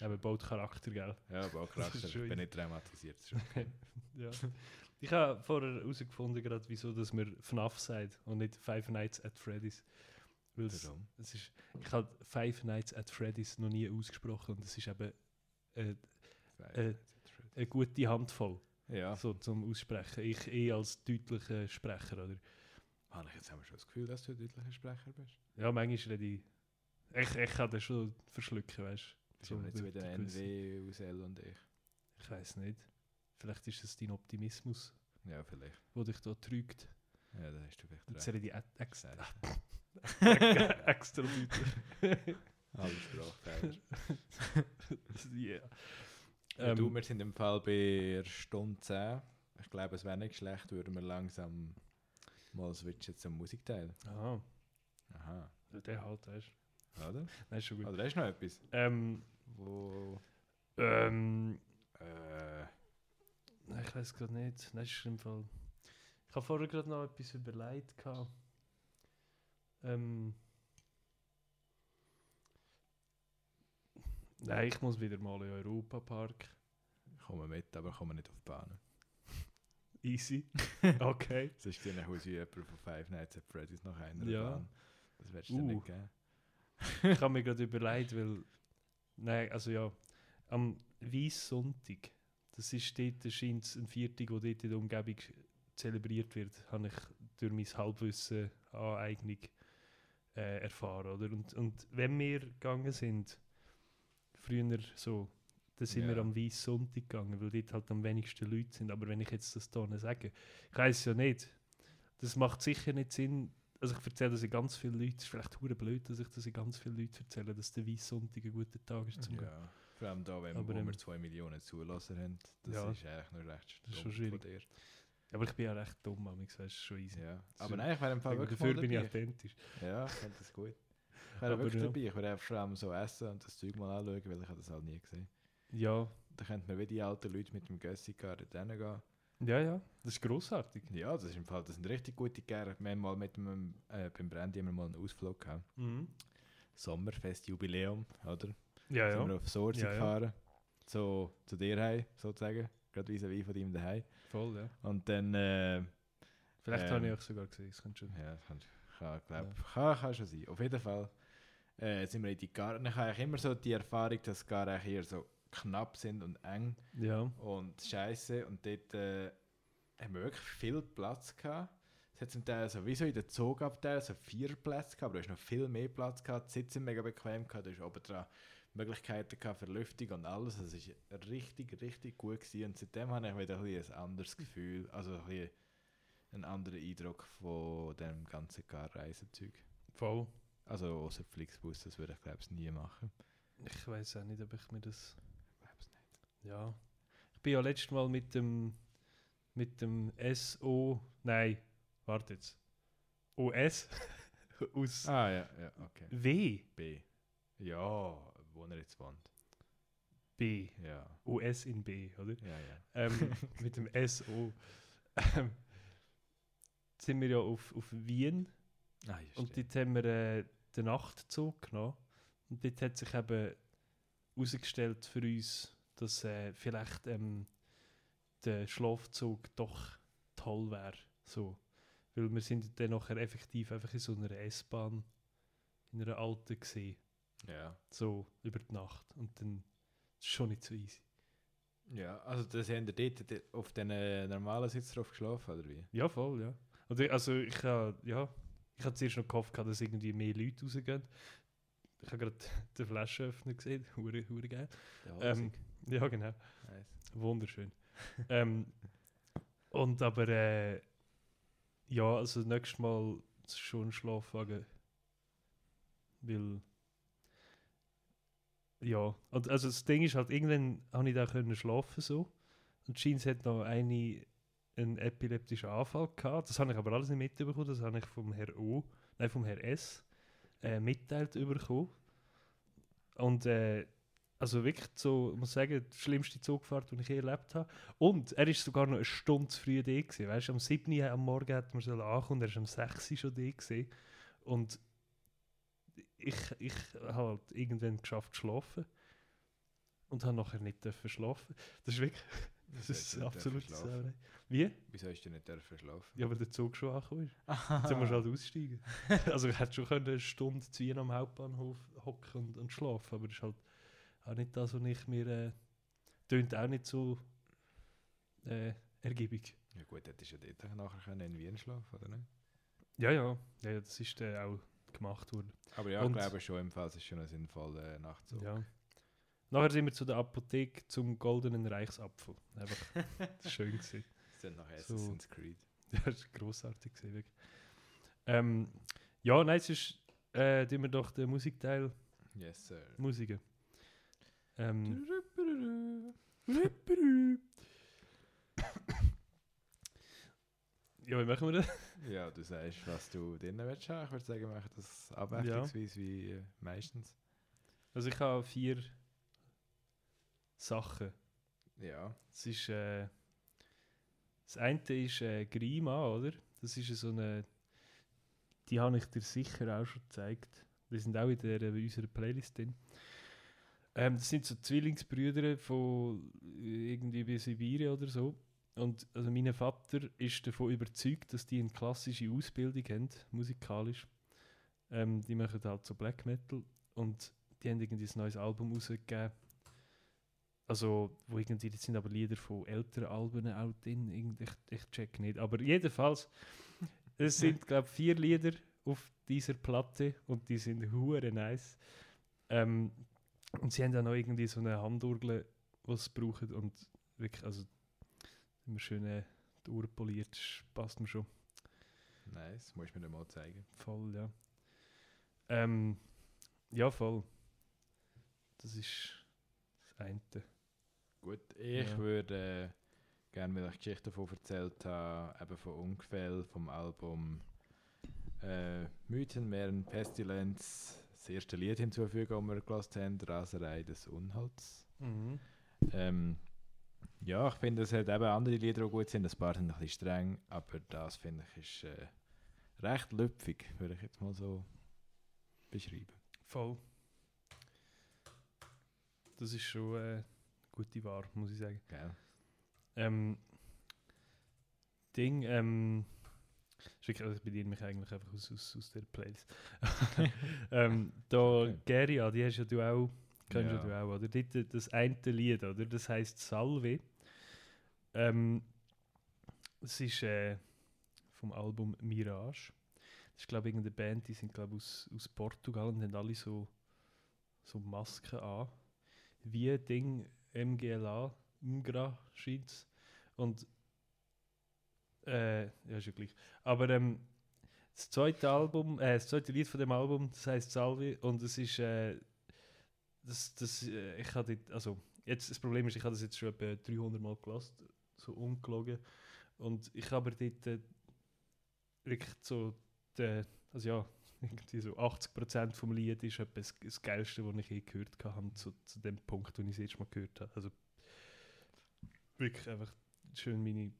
eben baut Charakter, gell? ja, ist Charakter. Ich bin nicht traumatisiert. okay. ja. Ich habe vorher herausgefunden, gerade, wieso dass man FNAF sagt und nicht Five Nights at Freddy's. Es, es ist, ich habe Five Nights at Freddy's noch nie ausgesprochen und es ist eben äh, Äh, eine gute Handvoll ja, so zum Aussprechen. Ich eh als deutlicher Sprecher, oder? habe ich jetzt aber schon das Gefühl, dass du ein deutlicher Sprecher bist. Ja, manchmal rede ich... Ich, ich kann das schon verschlucken, weißt du? So wie der gewisse- NW, Usel und ich. Ich weiß nicht. Vielleicht ist es dein Optimismus, Ja, vielleicht. der dich da trügt. Ja, da hast du vielleicht Jetzt rede ich ex- extra, extra deutlich. Alle Sprachfehler. yeah. ja, du, Ähm, wir sind im Fall bei Stunde 10. Ich glaube, es wäre nicht schlecht, würden wir langsam mal switchen zum Musikteil. Aha, Aha. der halt, weißt Oder? du. Nein, ist schon gut. Oder hast du noch etwas? Ähm, Wo. ähm, Äh. nein, ich weiß gerade nicht. Nein, ist im Fall... Ich habe vorher gerade noch etwas überlegt. gehabt. Ähm, nein, ich muss wieder mal in den Europapark. Ich komme mit, aber ich komme nicht auf die Bahn. Easy. Okay. Sonst sieht er aus wie jemand von Five Nights at Freddy's nach einer Ja. Bahn. Das wirst du Uh. dir nicht geben. ich habe mir gerade überlegt, weil. Nein, also ja. Am Weissonntag, das ist dort, scheint es ein Viertag, wo dort in der Umgebung zelebriert wird, habe ich durch mein Halbwissen Aneignung äh, erfahren. Oder? Und, und wenn wir gegangen sind, früher so, dann sind wir Ja. am Weissonntag gegangen, weil dort halt am wenigsten Leute sind. Aber wenn ich jetzt das hier sage, ich weiß ja nicht, das macht sicher nicht Sinn. Also ich erzähle das in ganz vielen Leuten, es ist vielleicht hure blöd, dass ich das in ganz vielen Leuten erzähle, dass der Weissonntag ein guter Tag ist zum Gehen. Ja. Vor allem da, wenn Aber, ähm, wir 2 Millionen Zulasser haben. Das Ja. ist eigentlich nur recht Das ist schon dir. Aber ich bin ja recht dumm, aber ich weiß schon easy. Ja. Aber nein, ich wäre im Fall wirklich dafür bin ich authentisch. Ja, ich finde das gut. Ich wäre wirklich ja. dabei. Ich würde einfach allem so essen und das Zeug mal anschauen, weil ich habe das halt nie gesehen. Ja, Da könnten wir wie die alten Leute mit dem Gössi-Car hingehen. ja, ja, das ist grossartig. Ja, das ist im Fall, das sind richtig gute Gäre. Wir haben mal mit dem, äh, beim Brandy wir mal einen Ausflug gehabt. Sommerfest, Jubiläum, oder? Ja, Sind ja, wir auf Sorsi Ja, ja. gefahren. So, zu dir heim, sozusagen. Gerade wie von deinem daheim. voll, ja. Und dann, äh, Vielleicht Ähm, habe ich auch sogar gesehen, das könnte schon. ja, das kann, kann, glaub, kann, kann schon sein. Auf jeden Fall äh, sind wir in die Gar. Und ich habe immer so die Erfahrung, dass Gar eigentlich eher so knapp sind und eng Ja, und scheiße. Und dort äh, haben wir wirklich viel Platz gehabt. Es hat zum Teil so, wie so in der Zugabteil so vier Plätze gehabt, aber du hast noch viel mehr Platz gehabt. Die Sitze mega bequem gehabt, du hast oben dran Möglichkeiten gehabt für Lüftung und alles. Es war richtig, richtig gut gewesen. Und seitdem habe ich wieder ein, ein anderes Gefühl, also ein bisschen einen anderen Eindruck von dem ganzen Gar-Reisezeug. voll. Also außer Flixbus, das würde ich glaube ich nie machen. Ich weiß auch nicht, ob ich mir das. Glaub's nicht. Ja. Ich bin ja letztes Mal mit dem mit dem SO. Nein, warte jetzt. OS aus Ah ja, ja, okay. W. B. Ja, wo er jetzt wohnt. B. Ja, OS in B, oder? ja, ja. ähm, mit dem SO. Ähm, sind wir ja auf, auf Wien Ah, und dort haben wir äh, den Nachtzug genommen. Und dort hat sich eben herausgestellt für uns, dass äh, vielleicht ähm, der Schlafzug doch toll wäre. So. Weil wir sind dann nachher effektiv einfach in so einer S-Bahn, in einer alten gesehen, ja. so über die Nacht. Und dann ist es schon nicht so easy. Ja, also das haben ihr dort auf den äh, normalen Sitz drauf geschlafen, oder wie? Ja, voll, ja. Und ich, also ich habe ja, ich habe zuerst noch gehofft, dass irgendwie mehr Leute rausgehen. Ich habe gerade den Flaschenöffner gesehen, hure, hure geil. Ähm, ja, genau, nice. wunderschön. ähm, und aber äh, ja, also nächstes Mal schon Schlafwagen, weil ja, und also das Ding ist halt, irgendwann habe ich da können schlafen so und Jeans hat noch eine einen epileptischen Anfall gehabt. Das habe ich aber alles nicht mitbekommen. Das habe ich vom Herr O, nein, vom Herr S äh, mitteilt bekommen. Und äh, also wirklich so, ich muss sagen, die schlimmste Zugfahrt, die ich je erlebt habe. Und er ist sogar noch eine Stunde zu früh da gewesen. Weißt am 7. Uhr am Morgen hat man ankommen, er ist am 6. Uhr schon da gewesen. Und ich, ich habe halt irgendwann geschafft zu schlafen. Und habe nachher nicht dürfen schlafen. Das ist wirklich, das ist absolut Sauerei. Wie? Wieso hast du nicht dürfen schlafen? Ja, aber der Zug schon angekommen ist. Jetzt musst du halt aussteigen. also ich hätte schon können eine Stunde zu Wien am Hauptbahnhof hocken und, und schlafen, aber das ist halt auch nicht das, was ich mir... Äh, tönt auch nicht so äh, ergiebig. Ja gut, hättest du ja dort nachher können in Wien schlafen, oder nicht? Ja, ja, ja, ja das ist äh, auch gemacht worden. Aber ja, Und- ich glaube schon, im Fall es ist schon ein sinnvoller äh, Nachtzug. Ja. Nachher sind wir zu der Apotheke zum Goldenen Reichsapfel. Einfach das ist schön gewesen. Das nach So. Assassin's Creed. Ja, das war grossartig. Gewesen, wirklich. Ähm, ja, nein, sonst äh, tun wir doch den Musikteil Yes, sir. Musiken. Ähm, ja, wie machen wir das? Ja, du sagst, was du drinnen willst haben. Ich würde sagen, wir machen das abwechslungsweise wie äh, meistens. Also ich habe vier Sachen. Ja. Das ist äh, das eine ist äh, Grima, oder? Das ist so eine die habe ich dir sicher auch schon gezeigt. Die sind auch in, der, in unserer Playlist drin. Ähm, das sind so Zwillingsbrüder von irgendwie bei Sibirien oder so. Und also mein Vater ist davon überzeugt, dass die eine klassische Ausbildung haben, musikalisch. Ähm, die machen halt so Black Metal und die haben irgendwie ein neues Album rausgegeben. Also, wo irgendwie, das sind aber Lieder von älteren Alben auch drin, ich, ich check nicht. Aber jedenfalls, es sind, glaube ich, vier Lieder auf dieser Platte und die sind hure nice. Ähm, und sie haben dann noch irgendwie so eine Handurgel, die sie brauchen und wirklich, also immer schön äh, die Uhr poliert, passt mir schon Nice, musst du mir mal zeigen. voll, ja. Ähm, ja, voll. Das ist das eine. Gut, ich Ja. würde äh, gerne, weil ich Geschichte davon erzählt habe, eben von Ungefähr vom Album äh, Mythen, Meeren, Pestilenz, das erste Lied hinzufügen, das wir gelassen haben, Raserei des Unhalts. Mhm. Ähm, ja, ich finde, es hat eben andere Lieder, die gut sind. Ein paar sind ein bisschen streng, aber das finde ich ist äh, recht lüpfig, würde ich jetzt mal so beschreiben. Voll. Das ist schon äh, gute Ware, muss ich sagen. Gell? Ähm, Ding, ähm, also ich bediene mich eigentlich einfach aus, aus, aus der Playlist. ähm, da, Okay. Geria, die hast ja du auch, kennst ja. Du auch, oder? Dort, das eine Lied, oder? Das heißt Salve. Ähm, es ist äh, vom Album Mirage. Das ist, glaube ich, irgendeine Band, die sind, glaube aus, aus Portugal und haben alle so, so Masken an. Wie Ding MGLA, MGRA scheint Und äh, ja, ist ja gleich. Aber ähm, das zweite Album, äh, das zweite Lied von dem Album, das heißt Salvi und es ist äh, das, das, äh, ich hatte, also jetzt das Problem ist, ich habe das jetzt schon etwa 300 Mal gelassen, so ungelogen und ich habe aber dort äh, wirklich so, der, also ja, irgendwie so 80% vom Lied ist etwa das, Geilste, was ich je gehört habe, zu, zu dem Punkt, wo ich es jetzt mal gehört habe. Also wirklich einfach schön meine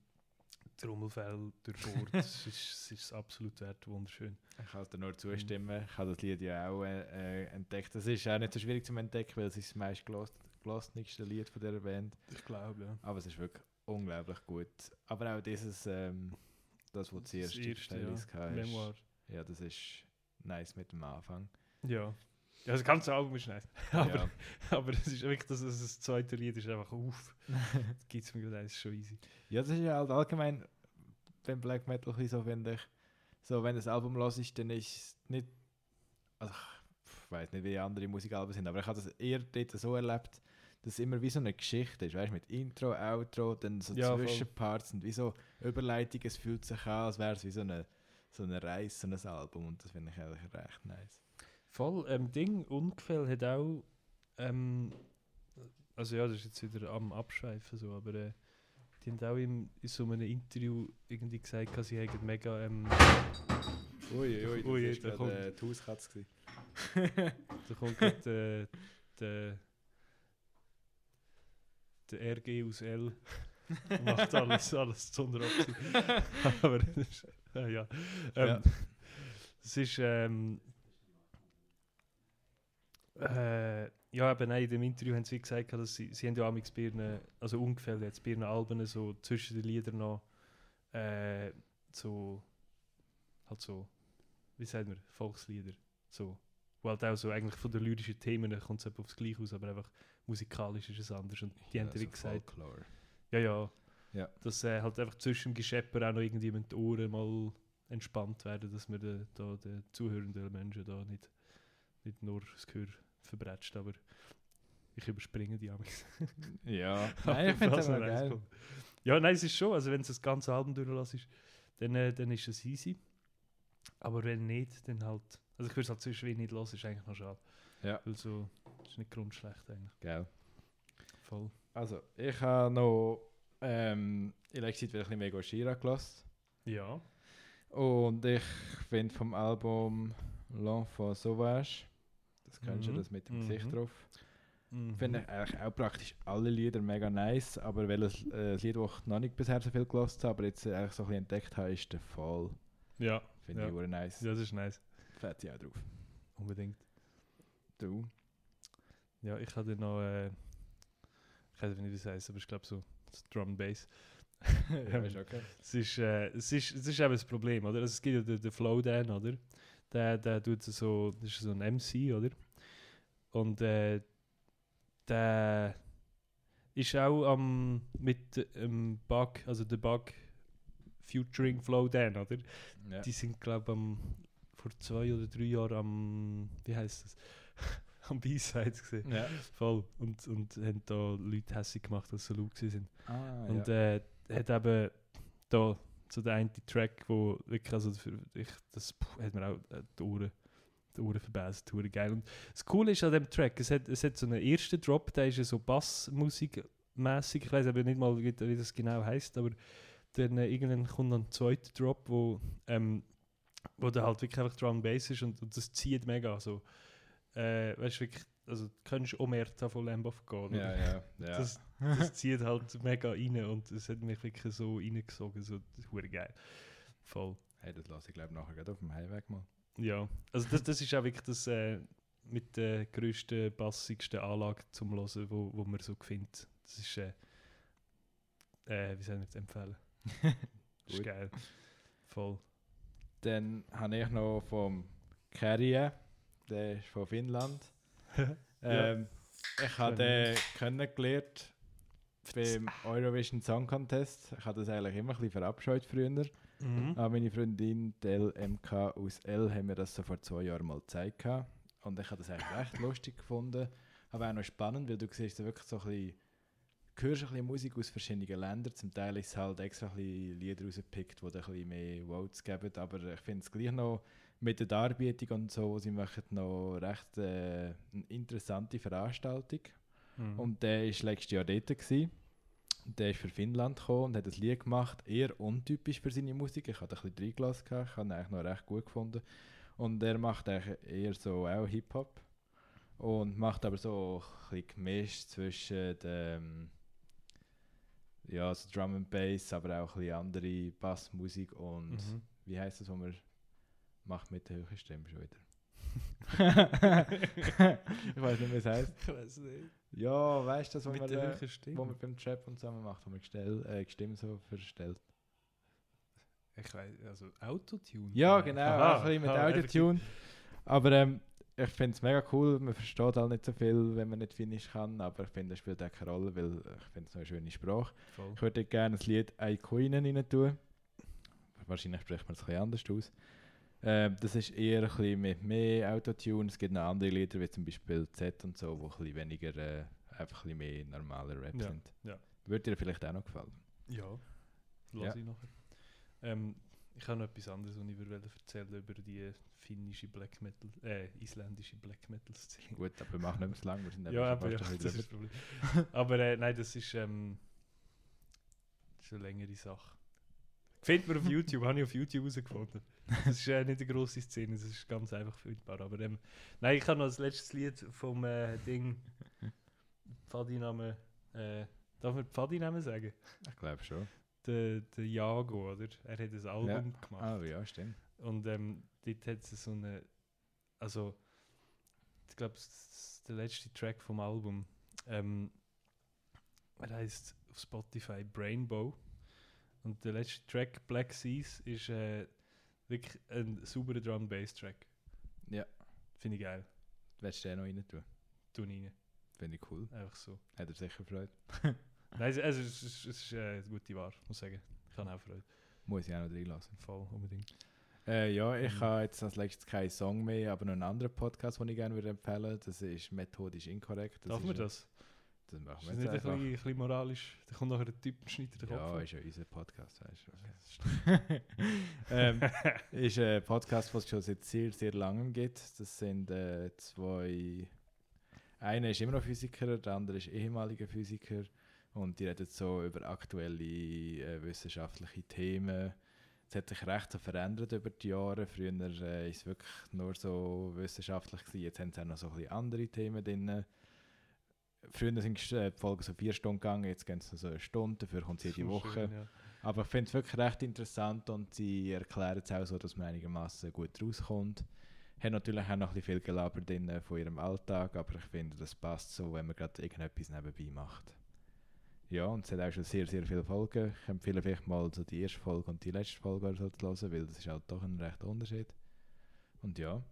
Trommelfell durchbohrt. es, ist, es ist absolut wert, wunderschön. Ich kann dir nur zustimmen. Ich habe das Lied ja auch äh, äh, entdeckt. Das ist auch nicht so schwierig zu entdecken, weil es ist das meist gelassenste Lied von dieser Band. Ich glaube, ja. Aber es ist wirklich unglaublich gut. Aber auch dieses, ähm, das, was du zuerst Playlist ja. Memoir. ja, das ist nice mit dem Anfang. Ja. Ja, das ganze Album ist nice. aber, ja. aber es ist wirklich, das, das, das zweite Lied ist einfach uff. Das gibt es mir gerade, das ist schon easy. ja, das ist ja halt allgemein beim Black Metal so, finde ich. So, wenn das Album los ist, dann ist es nicht. Also, ich weiß nicht, wie andere Musikalben sind, aber ich habe das eher dort so erlebt, dass es immer wie so eine Geschichte ist. Weißt du, mit Intro, Outro, dann so Ja, voll. Zwischenparts und wie so Überleitungen. Es fühlt sich an, als wäre es wie so eine, so eine Reise, so ein Album. Und das finde ich eigentlich recht nice. Voll, ähm, Ding, Ungefähr hat auch, ähm, also ja, das ist jetzt wieder am Abschweifen so, aber äh, die haben auch im, in so einem Interview irgendwie gesagt, dass sie hätten mega, ähm, Ui, ui, das Ui, ist da kommt- äh, die Hauskatze. gewesen. da kommt gerade äh, der, der RG aus L. Macht alles, alles zu aber äh, ja, ähm, Ja. es ist, ähm, äh, ja, eben nein, in dem Interview haben sie gesagt, dass sie, sie haben ja amigs bei ihren, also ungefähr jetzt bei ihren Alben so zwischen den Liedern noch äh, so, halt so, wie sagt man, Volkslieder, so, wo halt auch so eigentlich von den lyrischen Themen kommt es aufs Gleiche aus, aber einfach musikalisch ist es anders und die haben Ja, dann wie so gesagt, Folklore. ja, ja. Ja. Dass äh, halt einfach zwischen dem Geschepper auch noch irgendwie mit den Ohren mal entspannt werden, dass wir den, da den zuhörenden Menschen da nicht, nicht nur das Gehör verbrätscht, aber ich überspringe die Amix. Ja, nein, ich finde das geil. Ja, nein, es ist schon, also wenn es das ganze Album durchlässt, dann, äh, dann ist es easy. Aber wenn nicht, dann halt, also ich würde es halt zwischen wie nicht los, ist eigentlich noch schade. Ja. Weil so, ist nicht grundschlecht eigentlich. Geil. Voll. Also, ich habe noch ähm, in letzter Zeit wieder ein bisschen mega Shira gelassen. Ja. Und ich finde vom Album L'Enfant Sauvage, das kennst du, Mhm. das mit dem Mhm. Gesicht drauf, Mhm. finde ich eigentlich auch praktisch alle Lieder mega nice, aber welches äh, Lied, das ich noch nicht bisher so viel gelassen habe, aber jetzt eigentlich so ein bisschen entdeckt habe, ist der Fall. Ja, Finde Ja. ich auch nice. ja, das ist nice. Fett ja auch drauf. Unbedingt. Du? Ja, ich hatte noch, äh, ich weiß nicht, wie das heißt, aber ich glaube so, Drum Bass. ja, ist okay. Es ist, äh, es ist, es ist eben das Problem, oder? Also es gibt ja den, den Flowdan, oder? Der, der tut so, das ist so ein MC, oder? Und äh, der ist auch am mit dem Bug, also der Bug Futuring Flowdan, oder? Ja. Die sind, glaube ich, am vor zwei oder drei Jahren am, wie heißt das? am B-Sides gesehen. ja. Voll. Und, und haben da Leute hässlich gemacht, dass sie so laut waren. Ah, Und ja. äh, hat eben da so der eine Track, wo wirklich, also für ich, das puh, hat mir auch äh, die Ohren, die Ohren verbessert, hure geil. Und das Coole ist an dem Track, es hat, es hat so einen ersten Drop, der ist ja so Bassmusik mäßig, ich weiß aber nicht mal, wie, wie das genau heißt, aber dann äh, irgendwann kommt dann ein zweiter Drop, wo, ähm, wo dann halt wirklich einfach Drum Bass ist und, und das zieht mega, so, äh, weißt du, wirklich, also kannst Omerta von Lambov gehen, oder? ja, ja, ja. Das, das zieht halt mega rein und es hat mich wirklich so reingesogen, so das ist geil. Voll. hey, das lasse ich glaube nachher gerade auf dem Heimweg mal. Ja, also das, das ist auch wirklich das äh, mit der grössten, bassigsten Anlage zum Hören, wo, wo man so findet. Das ist, äh, äh, wie soll ich jetzt empfehlen? das ist geil. Voll. Dann habe ich noch vom Kerje, der ist von Finnland. ähm, Ich habe den kennengelernt beim Eurovision Song Contest. Ich habe das eigentlich immer ein bisschen verabscheut früher. Mhm. Aber meine Freundin, die LMK aus L, haben mir das so vor zwei Jahren mal gezeigt. Und ich habe das eigentlich recht lustig gefunden. Aber auch noch spannend, weil du siehst wirklich so ein bisschen, du hörst ein bisschen Musik aus verschiedenen Ländern. Zum Teil ist es halt extra ein bisschen Lieder rausgepickt, die ein bisschen mehr Votes geben. Aber ich finde es gleich noch mit der Darbietung und so, sie machen, noch recht äh, eine interessante Veranstaltung. Mhm. Und der war letztes Jahr dort. Gewesen. Der ist für Finnland gekommen und hat ein Lied gemacht, eher untypisch für seine Musik. Ich hatte ein bisschen reingelassen, ich habe ihn eigentlich noch recht gut gefunden. Und er macht eigentlich eher so auch Hip-Hop und macht aber so ein bisschen gemischt zwischen dem ja, so Drum and Bass, aber auch ein bisschen andere Bassmusik und Mhm. wie heißt das, was man macht mit der höheren Stimme schon wieder? ich weiß nicht, wie es heißt. Ich weiß nicht. Ja, weißt du, das, was Mit man, der äh, höheren wo man beim Trap und zusammen macht, wo man gestell, äh, die Stimme so verstellt. Ich weiß, also Autotune. Ja, Äh, genau, aha, ein bisschen mit Autotune. Aber ähm, ich finde es mega cool, man versteht halt nicht so viel, wenn man nicht Finnisch kann, aber ich finde, das spielt auch keine Rolle, weil ich finde es eine schöne Sprache. Voll. Ich würde gerne das Lied Aikoinen rein tun. Wahrscheinlich spricht man es ein bisschen anders aus. Ähm, das ist eher ein bisschen mit mehr Autotune. Es gibt noch andere Lieder, wie zum Beispiel Z und so, wo ein bisschen weniger, äh, einfach ein bisschen mehr normaler Rap Ja, sind. ja. Würde dir vielleicht auch noch gefallen. Ja, lass Ja. ich nachher. Ähm, ich habe noch etwas anderes, was ich würde erzählen über die finnische Black Metal, äh, isländische Black Metal Szene. Gut, aber wir machen nicht mehr so lange, wir sind Ja, aber ja, das ist das Problem. aber äh, nein, das ist, ähm, das ist eine längere Sache. Findet man auf YouTube, habe ich auf YouTube herausgefunden. Das ist äh, nicht eine grosse Szene, das ist ganz einfach findbar. Aber ähm, nein, ich habe noch das letzte Lied vom äh, Ding, Pfadinamen, äh, darf man Pfadinamen sagen? Ich glaube schon. Der, der Jago, oder? Er hat ein Album Ja. gemacht. Ah, ja, stimmt. Und ähm, dort hat es so eine. Also, ich glaube, das ist der letzte Track vom Album. Ähm, er heißt auf Spotify Brainbow. Und der letzte Track, Black Seas, ist äh, wirklich ein sauberer Drum Bass Track. Ja. Finde ich geil. Willst du den noch rein tun? Tun rein. Finde ich cool. Einfach so. Hat er sicher Freude. Nein, es, also, es, ist- es ist äh, eine gute Wahl, muss ich sagen. Ich habe auch Freude. Muss ich auch noch reinlassen. Voll, unbedingt. Äh, ja, ich Mhm. habe jetzt als letztes keinen Song mehr, aber noch einen anderen Podcast, den ich gerne würde empfehlen Das ist methodisch inkorrekt. Darf ist man ein- das? Machen Ist wir jetzt nicht ein bisschen, moralisch? Da kommt nachher ein Typ und schneidet den Kopf Ja, ist ja unser Podcast, weißt du. ähm, ist ein Podcast, was es schon seit sehr, sehr langem gibt. Das sind äh, zwei. Einer ist immer noch Physiker, der andere ist ehemaliger Physiker. Und die reden so über aktuelle äh, wissenschaftliche Themen. Es hat sich recht so verändert über die Jahre. Früher äh, ist es wirklich nur so wissenschaftlich gewesen. Jetzt haben sie auch noch so ein bisschen andere Themen drin. Früher sind äh, die Folgen so vier Stunden gegangen, jetzt gehen sie so eine Stunde, dafür kommt sie jede So Woche. schön, ja. Aber ich finde es wirklich recht interessant und sie erklären es auch so, dass man einigermaßen gut rauskommt. Haben natürlich auch noch ein bisschen viel gelabert drin von ihrem Alltag, aber ich finde, das passt so, wenn man gerade irgendetwas nebenbei macht. ja, und es hat auch schon sehr, sehr viele Folgen. Ich empfehle vielleicht mal so die erste Folge und die letzte Folge oder so zu hören, weil das ist halt doch ein rechter Unterschied. Und ja,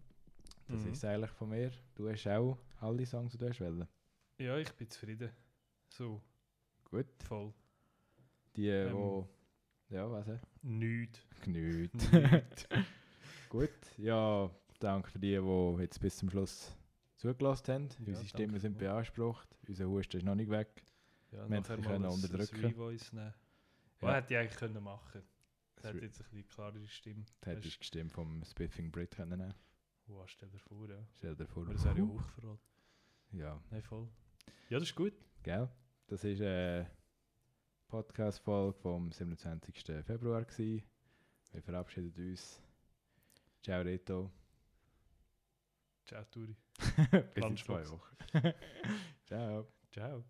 das Mhm. ist es eigentlich von mir. Du hast auch alle Songs, die du hast wollen. Ja, ich bin zufrieden. So, Gut. voll. Die, Ähm. wo... Ja, was? Nichts. Genügt. Nichts. Gut, ja, danke für die, die jetzt bis zum Schluss zugelassen haben. Ja, Unsere Stimmen sind beansprucht. Unser Husten ist noch nicht weg. Ja, Wir können ein- unterdrücken. Nehmen. Ja. Was hätte ich eigentlich können machen Das hat jetzt ein bisschen klarere Stimme. Das hätte ich gestimmt vom Spiffing Brit können nehmen. Wow, stell dir vor, ja. Stell dir vor. Aber das wäre ja Hochverrat. Ja, Nein, voll. Ja, das ist gut. gell? Das war eine Podcast-Folge vom 27. Februar. Gewesen. Wir verabschieden uns. Ciao, Reto. Ciao, Turi. Bis in zwei Wochen. Ciao. Ciao.